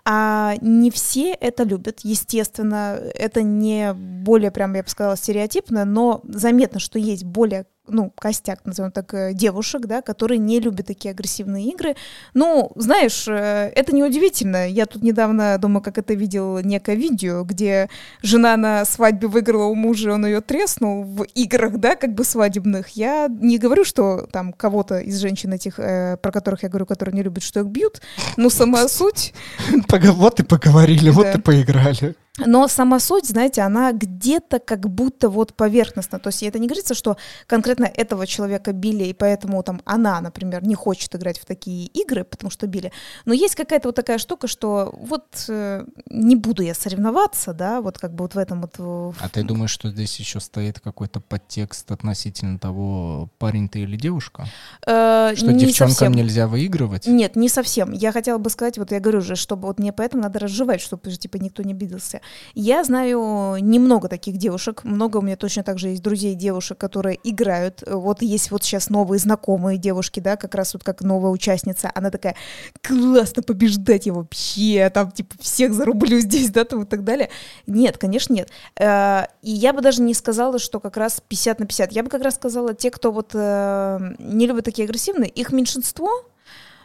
А не все это любят, естественно, это не более, прям, я бы сказала, стереотипно, но заметно, что есть более ну, костяк, назовем так, э, девушек, да, которые не любят такие агрессивные игры. Ну, знаешь, э, это неудивительно. Я тут недавно, думаю, как это видел некое видео, где жена на свадьбе выиграла у мужа, он ее треснул в играх, да, как бы свадебных. Я не говорю, что там кого-то из женщин этих, э, про которых я говорю, которые не любят, что их бьют, но сама суть... Вот и поговорили, вот и поиграли. Но сама суть, знаете, она где-то как будто вот поверхностно. То есть это не говорится, что конкретно этого человека били, и поэтому там она, например, не хочет играть в такие игры, потому что били. Но есть какая-то вот такая штука, что вот э, не буду я соревноваться, да, вот как бы вот в этом вот... А ты думаешь, что здесь еще стоит какой-то подтекст относительно того, парень ты или девушка? Э, что девчонкам совсем. нельзя выигрывать? Нет, не совсем. Я хотела бы сказать, вот я говорю же, чтобы вот мне поэтому надо разжевать, чтобы типа никто не обиделся. Я знаю немного таких девушек, много у меня точно так же есть друзей девушек, которые играют. Вот есть вот сейчас новые знакомые девушки, да, как раз вот как новая участница, она такая, классно побеждать я вообще, там типа всех зарублю здесь, да, там и так далее. Нет, конечно, нет. Э, и я бы даже не сказала, что как раз 50 на 50. Я бы как раз сказала, те, кто вот э, не любят такие агрессивные, их меньшинство,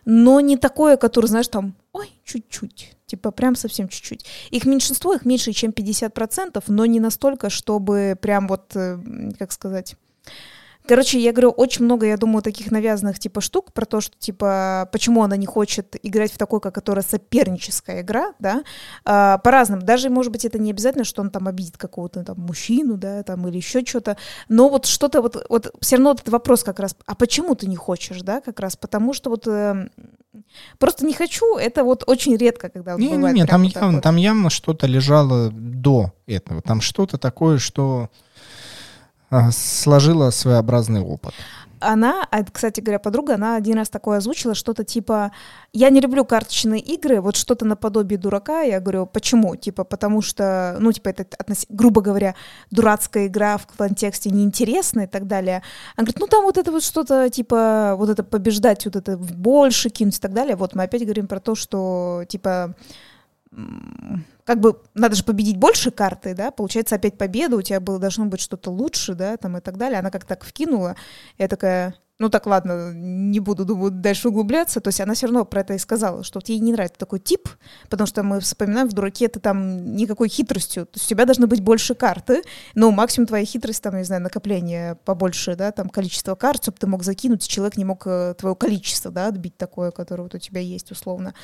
но не такое, которое, знаешь, там, ой, чуть-чуть, типа прям совсем чуть-чуть. Их меньшинство, их меньше, чем 50%, но не настолько, чтобы прям вот, э, как сказать, Короче, я говорю, очень много, я думаю, таких навязанных типа штук про то, что типа почему она не хочет играть в такой, как которая соперническая игра, да, а, по-разному. Даже, может быть, это не обязательно, что он там обидит какого-то там мужчину, да, там или еще что-то, но вот что-то вот, вот все равно этот вопрос как раз, а почему ты не хочешь, да, как раз потому что вот э, просто не хочу, это вот очень редко, когда вот не, бывает. Не, не, там вот явно, вот. там явно что-то лежало до этого, там что-то такое, что сложила своеобразный опыт. Она, а, кстати говоря, подруга, она один раз такое озвучила, что-то типа, я не люблю карточные игры, вот что-то наподобие дурака, я говорю, почему? Типа, потому что, ну, типа, это, относ... грубо говоря, дурацкая игра в контексте неинтересная и так далее. Она говорит, ну, там вот это вот что-то, типа, вот это побеждать, вот это больше кинуть и так далее. Вот мы опять говорим про то, что, типа, как бы надо же победить больше карты, да, получается опять победа, у тебя было, должно быть что-то лучше, да, там и так далее. Она как так вкинула, я такая, ну так ладно, не буду, думаю, дальше углубляться. То есть она все равно про это и сказала, что вот ей не нравится такой тип, потому что мы вспоминаем, в дураке это там никакой хитростью. То есть у тебя должны быть больше карты, но максимум твоя хитрость, там, не знаю, накопление побольше, да, там количество карт, чтобы ты мог закинуть, человек не мог э, твое количество, да, отбить такое, которое вот у тебя есть условно.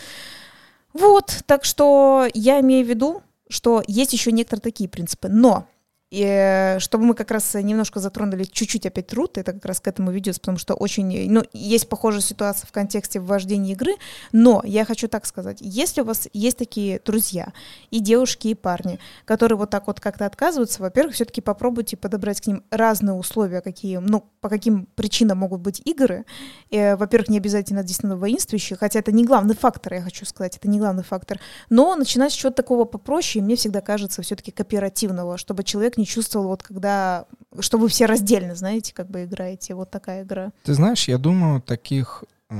Вот, так что я имею в виду, что есть еще некоторые такие принципы. Но и э, чтобы мы как раз немножко затронули чуть-чуть опять труд, это как раз к этому ведется, потому что очень, ну, есть похожая ситуация в контексте ввождения игры, но я хочу так сказать, если у вас есть такие друзья, и девушки, и парни, которые вот так вот как-то отказываются, во-первых, все-таки попробуйте подобрать к ним разные условия, какие, ну, по каким причинам могут быть игры. И, э, во-первых, не обязательно действительно воинствующие, хотя это не главный фактор, я хочу сказать, это не главный фактор, но начинать с чего-то такого попроще, мне всегда кажется все-таки кооперативного, чтобы человек не чувствовал, вот когда, что вы все раздельно, знаете, как бы играете. Вот такая игра. Ты знаешь, я думаю, таких э,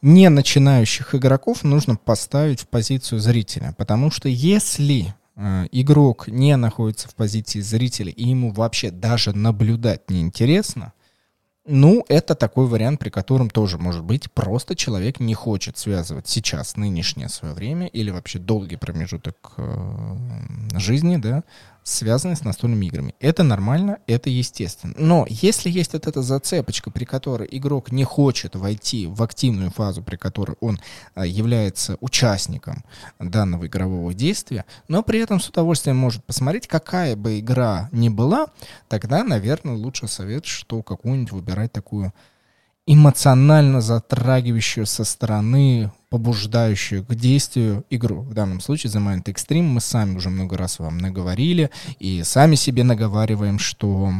не начинающих игроков нужно поставить в позицию зрителя, потому что если э, игрок не находится в позиции зрителя и ему вообще даже наблюдать неинтересно, ну, это такой вариант, при котором тоже может быть. Просто человек не хочет связывать сейчас нынешнее свое время или вообще долгий промежуток э, жизни, да, связанные с настольными играми. Это нормально, это естественно. Но если есть вот эта зацепочка, при которой игрок не хочет войти в активную фазу, при которой он а, является участником данного игрового действия, но при этом с удовольствием может посмотреть, какая бы игра ни была, тогда, наверное, лучше совет, что какую-нибудь выбирать такую эмоционально затрагивающую со стороны, побуждающую к действию игру. В данном случае The Mind Extreme мы сами уже много раз вам наговорили и сами себе наговариваем, что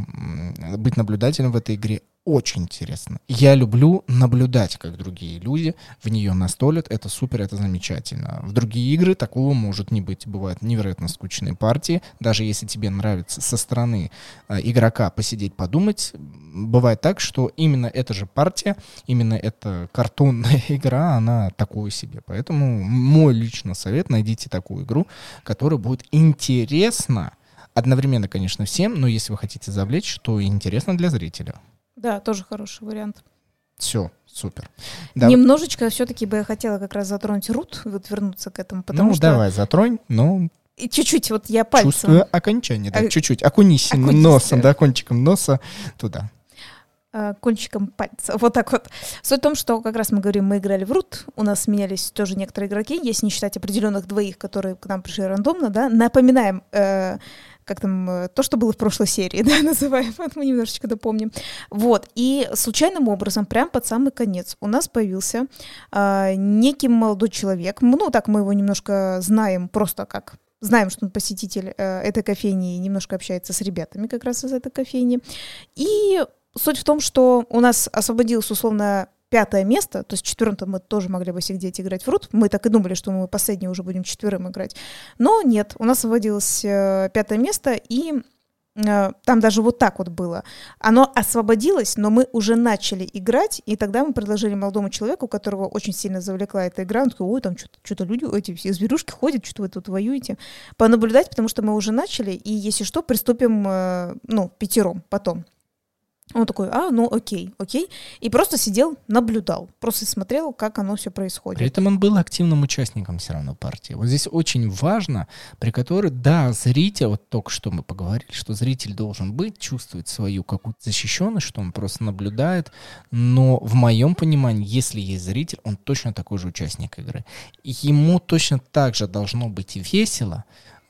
быть наблюдателем в этой игре очень интересно. Я люблю наблюдать, как другие люди в нее настолят. Это супер, это замечательно. В другие игры такого может не быть. Бывают невероятно скучные партии. Даже если тебе нравится со стороны э, игрока посидеть, подумать, бывает так, что именно эта же партия, именно эта картонная игра, она такое себе. Поэтому мой личный совет, найдите такую игру, которая будет интересна одновременно, конечно, всем, но если вы хотите завлечь, то интересно для зрителя. Да, тоже хороший вариант. Все, супер. Да. Немножечко все-таки бы я хотела как раз затронуть рут, вот вернуться к этому, потому ну, что... давай, затронь, ну... И чуть-чуть, вот я пальцем... Чувствую окончание, да, а... чуть-чуть. Окунись, окунись носом, да, кончиком носа туда а, кончиком пальца. Вот так вот. Суть в том, что как раз мы говорим, мы играли в рут, у нас менялись тоже некоторые игроки, если не считать определенных двоих, которые к нам пришли рандомно, да. Напоминаем, э, как там, э, то, что было в прошлой серии, да, называем, мы немножечко допомним. Вот, и случайным образом, прям под самый конец, у нас появился э, некий молодой человек, ну, так мы его немножко знаем просто как знаем, что он посетитель э, этой кофейни и немножко общается с ребятами как раз из этой кофейни. И суть в том, что у нас освободилось условно пятое место, то есть четвертым мы тоже могли бы сидеть играть в рут. Мы так и думали, что мы последний уже будем четверым играть. Но нет, у нас освободилось э, пятое место, и э, там даже вот так вот было. Оно освободилось, но мы уже начали играть, и тогда мы предложили молодому человеку, которого очень сильно завлекла эта игра, он такой, ой, там что-то, что-то люди, эти все зверюшки ходят, что вы тут воюете, понаблюдать, потому что мы уже начали, и если что, приступим, э, ну, пятером потом. Он такой, а, ну окей, окей. И просто сидел, наблюдал, просто смотрел, как оно все происходит. При этом он был активным участником все равно партии. Вот здесь очень важно, при которой, да, зритель, вот только что мы поговорили, что зритель должен быть, чувствовать свою какую-то защищенность, что он просто наблюдает, но в моем понимании, если есть зритель, он точно такой же участник игры. Ему точно так же должно быть весело,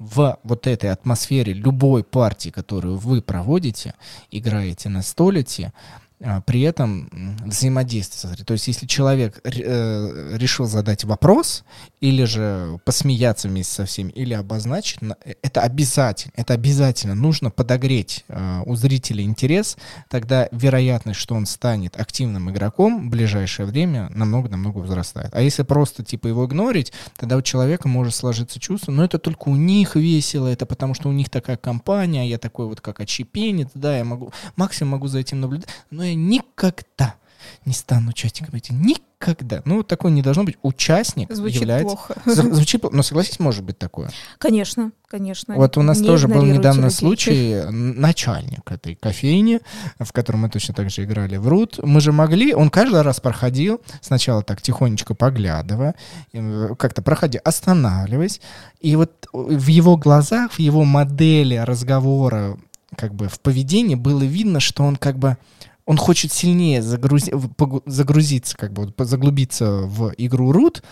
в вот этой атмосфере любой партии, которую вы проводите, играете на столете, а, при этом взаимодействовать. То есть, если человек э, решил задать вопрос, или же посмеяться вместе со всеми, или обозначить, э, это обязательно, это обязательно нужно подогреть э, у зрителя интерес, тогда вероятность, что он станет активным игроком в ближайшее время намного-намного возрастает. А если просто типа его игнорить, тогда у человека может сложиться чувство, но это только у них весело, это потому что у них такая компания, а я такой вот как отщепенец, да, я могу, максимум могу за этим наблюдать, но я никогда не стану участником этим. Никогда. Ну, такой не должно быть. Участник Звучит является... плохо. Звучит плохо. Но согласись, может быть такое. Конечно, конечно. Вот у нас Не тоже был недавно людей. случай, начальник этой кофейни, в котором мы точно так же играли в Рут. Мы же могли, он каждый раз проходил, сначала так тихонечко поглядывая, э, как-то проходя, останавливаясь, и вот в его глазах, в его модели разговора, как бы в поведении было видно, что он как бы он хочет сильнее загрузи- загрузиться, как бы заглубиться в игру Рут,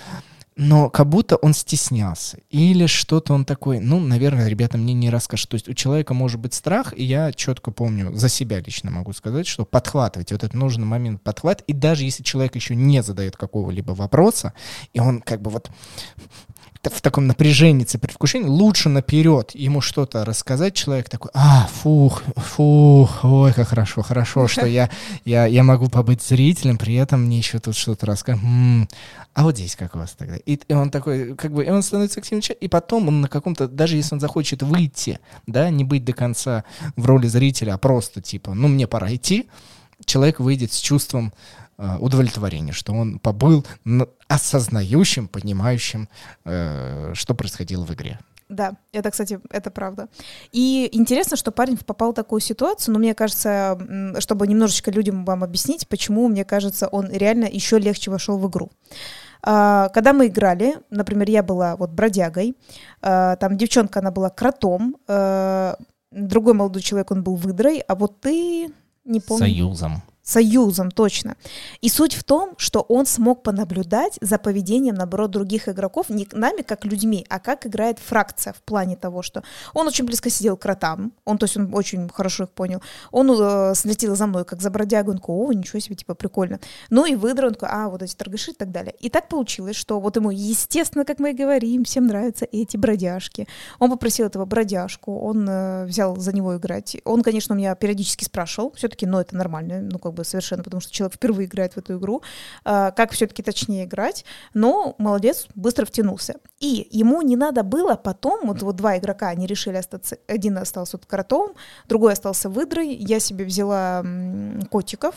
но как будто он стеснялся. Или что-то он такой, ну, наверное, ребята мне не расскажут. То есть у человека может быть страх, и я четко помню, за себя лично могу сказать, что подхватывать вот этот нужный момент подхват, и даже если человек еще не задает какого-либо вопроса, и он как бы вот в таком напряжении, предвкушении, лучше наперед ему что-то рассказать, человек такой, а, фух, фух, ой, как хорошо, хорошо, что я, я, я могу побыть зрителем, при этом мне еще тут что-то рассказать. А вот здесь как у вас тогда? И, и он такой, как бы, и он становится активным, ча- и потом он на каком-то, даже если он захочет выйти, да, не быть до конца в роли зрителя, а просто типа, ну, мне пора идти, человек выйдет с чувством э, удовлетворения, что он побыл осознающим, понимающим, э, что происходило в игре. Да, это, кстати, это правда. И интересно, что парень попал в такую ситуацию, но мне кажется, чтобы немножечко людям вам объяснить, почему, мне кажется, он реально еще легче вошел в игру. А, Когда мы играли, например, я была вот бродягой, а, там девчонка, она была кротом, а, другой молодой человек, он был выдрой, а вот ты, не помню. Союзом. Союзом, точно. И суть в том, что он смог понаблюдать за поведением, наоборот, других игроков, не нами как людьми, а как играет фракция в плане того, что он очень близко сидел к кротам, он, то есть он очень хорошо их понял, он э, следил за мной, как за бродягой, он такой, о, ничего себе, типа, прикольно. Ну и выдра, он такой, а, вот эти торгаши и так далее. И так получилось, что вот ему, естественно, как мы и говорим, всем нравятся эти бродяжки. Он попросил этого бродяжку, он э, взял за него играть. Он, конечно, у меня периодически спрашивал, все-таки, но это нормально, ну, как бы совершенно, потому что человек впервые играет в эту игру, а, как все-таки точнее играть, но молодец, быстро втянулся. И ему не надо было потом, вот, вот два игрока, они решили остаться, один остался вот кротом, другой остался выдрой, я себе взяла котиков,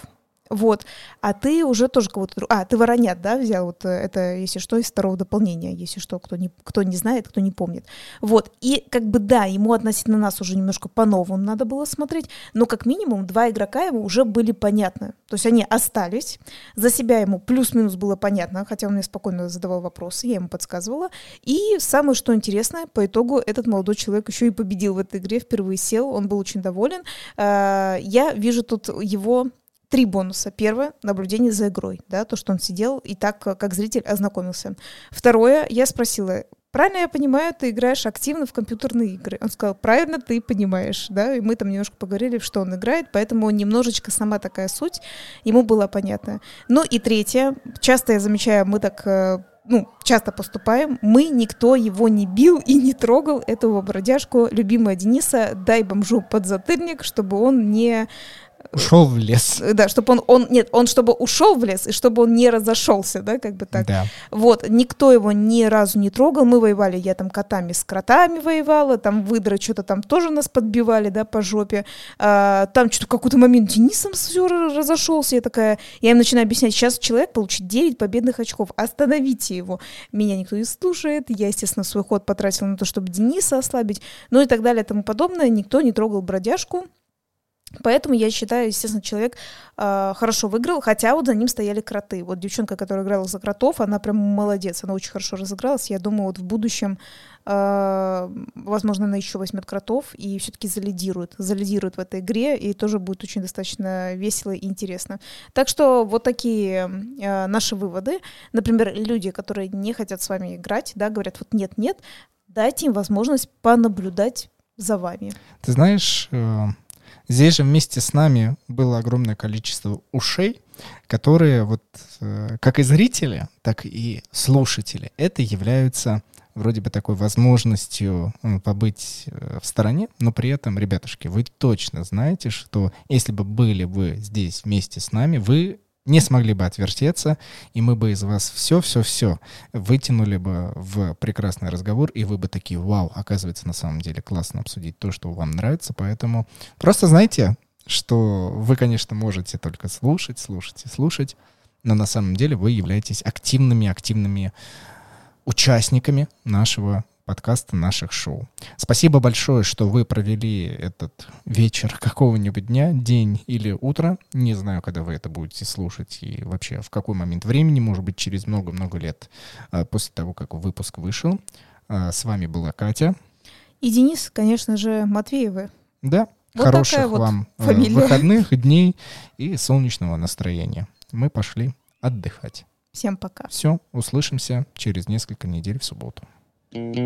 вот, а ты уже тоже кого-то... А, ты воронят, да, взял? Вот э, это, если что, из второго дополнения, если что, кто не, кто не знает, кто не помнит. Вот, и как бы да, ему относительно нас уже немножко по-новому надо было смотреть, но как минимум два игрока ему уже были понятны. То есть они остались, за себя ему плюс-минус было понятно, хотя он мне спокойно задавал вопросы, я ему подсказывала. И самое что интересное, по итогу этот молодой человек еще и победил в этой игре, впервые сел, он был очень доволен. Э, Я вижу тут его три бонуса. Первое — наблюдение за игрой, да, то, что он сидел и так, как зритель, ознакомился. Второе, я спросила, правильно я понимаю, ты играешь активно в компьютерные игры? Он сказал, правильно ты понимаешь, да, и мы там немножко поговорили, что он играет, поэтому немножечко сама такая суть ему была понятна. Ну и третье, часто я замечаю, мы так э, ну, часто поступаем, мы, никто его не бил и не трогал, этого бродяжку, любимая Дениса, дай бомжу подзатыльник, чтобы он не Ушел в лес. Э, Да, чтобы он, он, нет, он чтобы ушел в лес, и чтобы он не разошелся, да, как бы так. Да. Вот, никто его ни разу не трогал, мы воевали, я там котами с кротами воевала, там выдры что-то там тоже нас подбивали, да, по жопе, А, там что-то в какой-то момент Денисом все разошелся, я такая, я им начинаю объяснять, сейчас человек получит 9 победных очков, остановите его, меня никто не слушает, я, естественно, свой ход потратила на то, чтобы Дениса ослабить, ну и так далее и тому подобное, никто не трогал бродяжку, Поэтому я считаю, естественно, человек э, хорошо выиграл, хотя вот за ним стояли кроты. Вот девчонка, которая играла за кротов, она прям молодец, она очень хорошо разыгралась. Я думаю, вот в будущем, э, возможно, она еще возьмет кротов и все-таки залидирует, залидирует в этой игре, и тоже будет очень достаточно весело и интересно. Так что вот такие э, наши выводы. Например, люди, которые не хотят с вами играть, да, говорят, вот нет-нет, дайте им возможность понаблюдать за вами. Ты знаешь, э, Здесь же вместе с нами было огромное количество ушей, которые вот э, как и зрители, так и слушатели, это являются вроде бы такой возможностью побыть э, в стороне, но при этом, ребятушки, вы точно знаете, что если бы были вы здесь вместе с нами, вы не смогли бы отвертеться, и мы бы из вас все-все-все вытянули бы в прекрасный разговор, и вы бы такие, вау, оказывается, на самом деле классно обсудить то, что вам нравится, поэтому просто знайте, что вы, конечно, можете только слушать, слушать и слушать, но на самом деле вы являетесь активными-активными участниками нашего подкаста наших шоу. Спасибо большое, что вы провели этот вечер какого-нибудь дня, день или утро. Не знаю, когда вы это будете слушать и вообще в какой момент времени, может быть, через много-много лет а, после того, как выпуск вышел. А, с вами была Катя. И Денис, конечно же, Матвеевы. Да, вот хороших вот вам э, фамилия. выходных дней и солнечного настроения. Мы пошли отдыхать. Всем пока. Все, услышимся через несколько недель в субботу. Mm-hmm.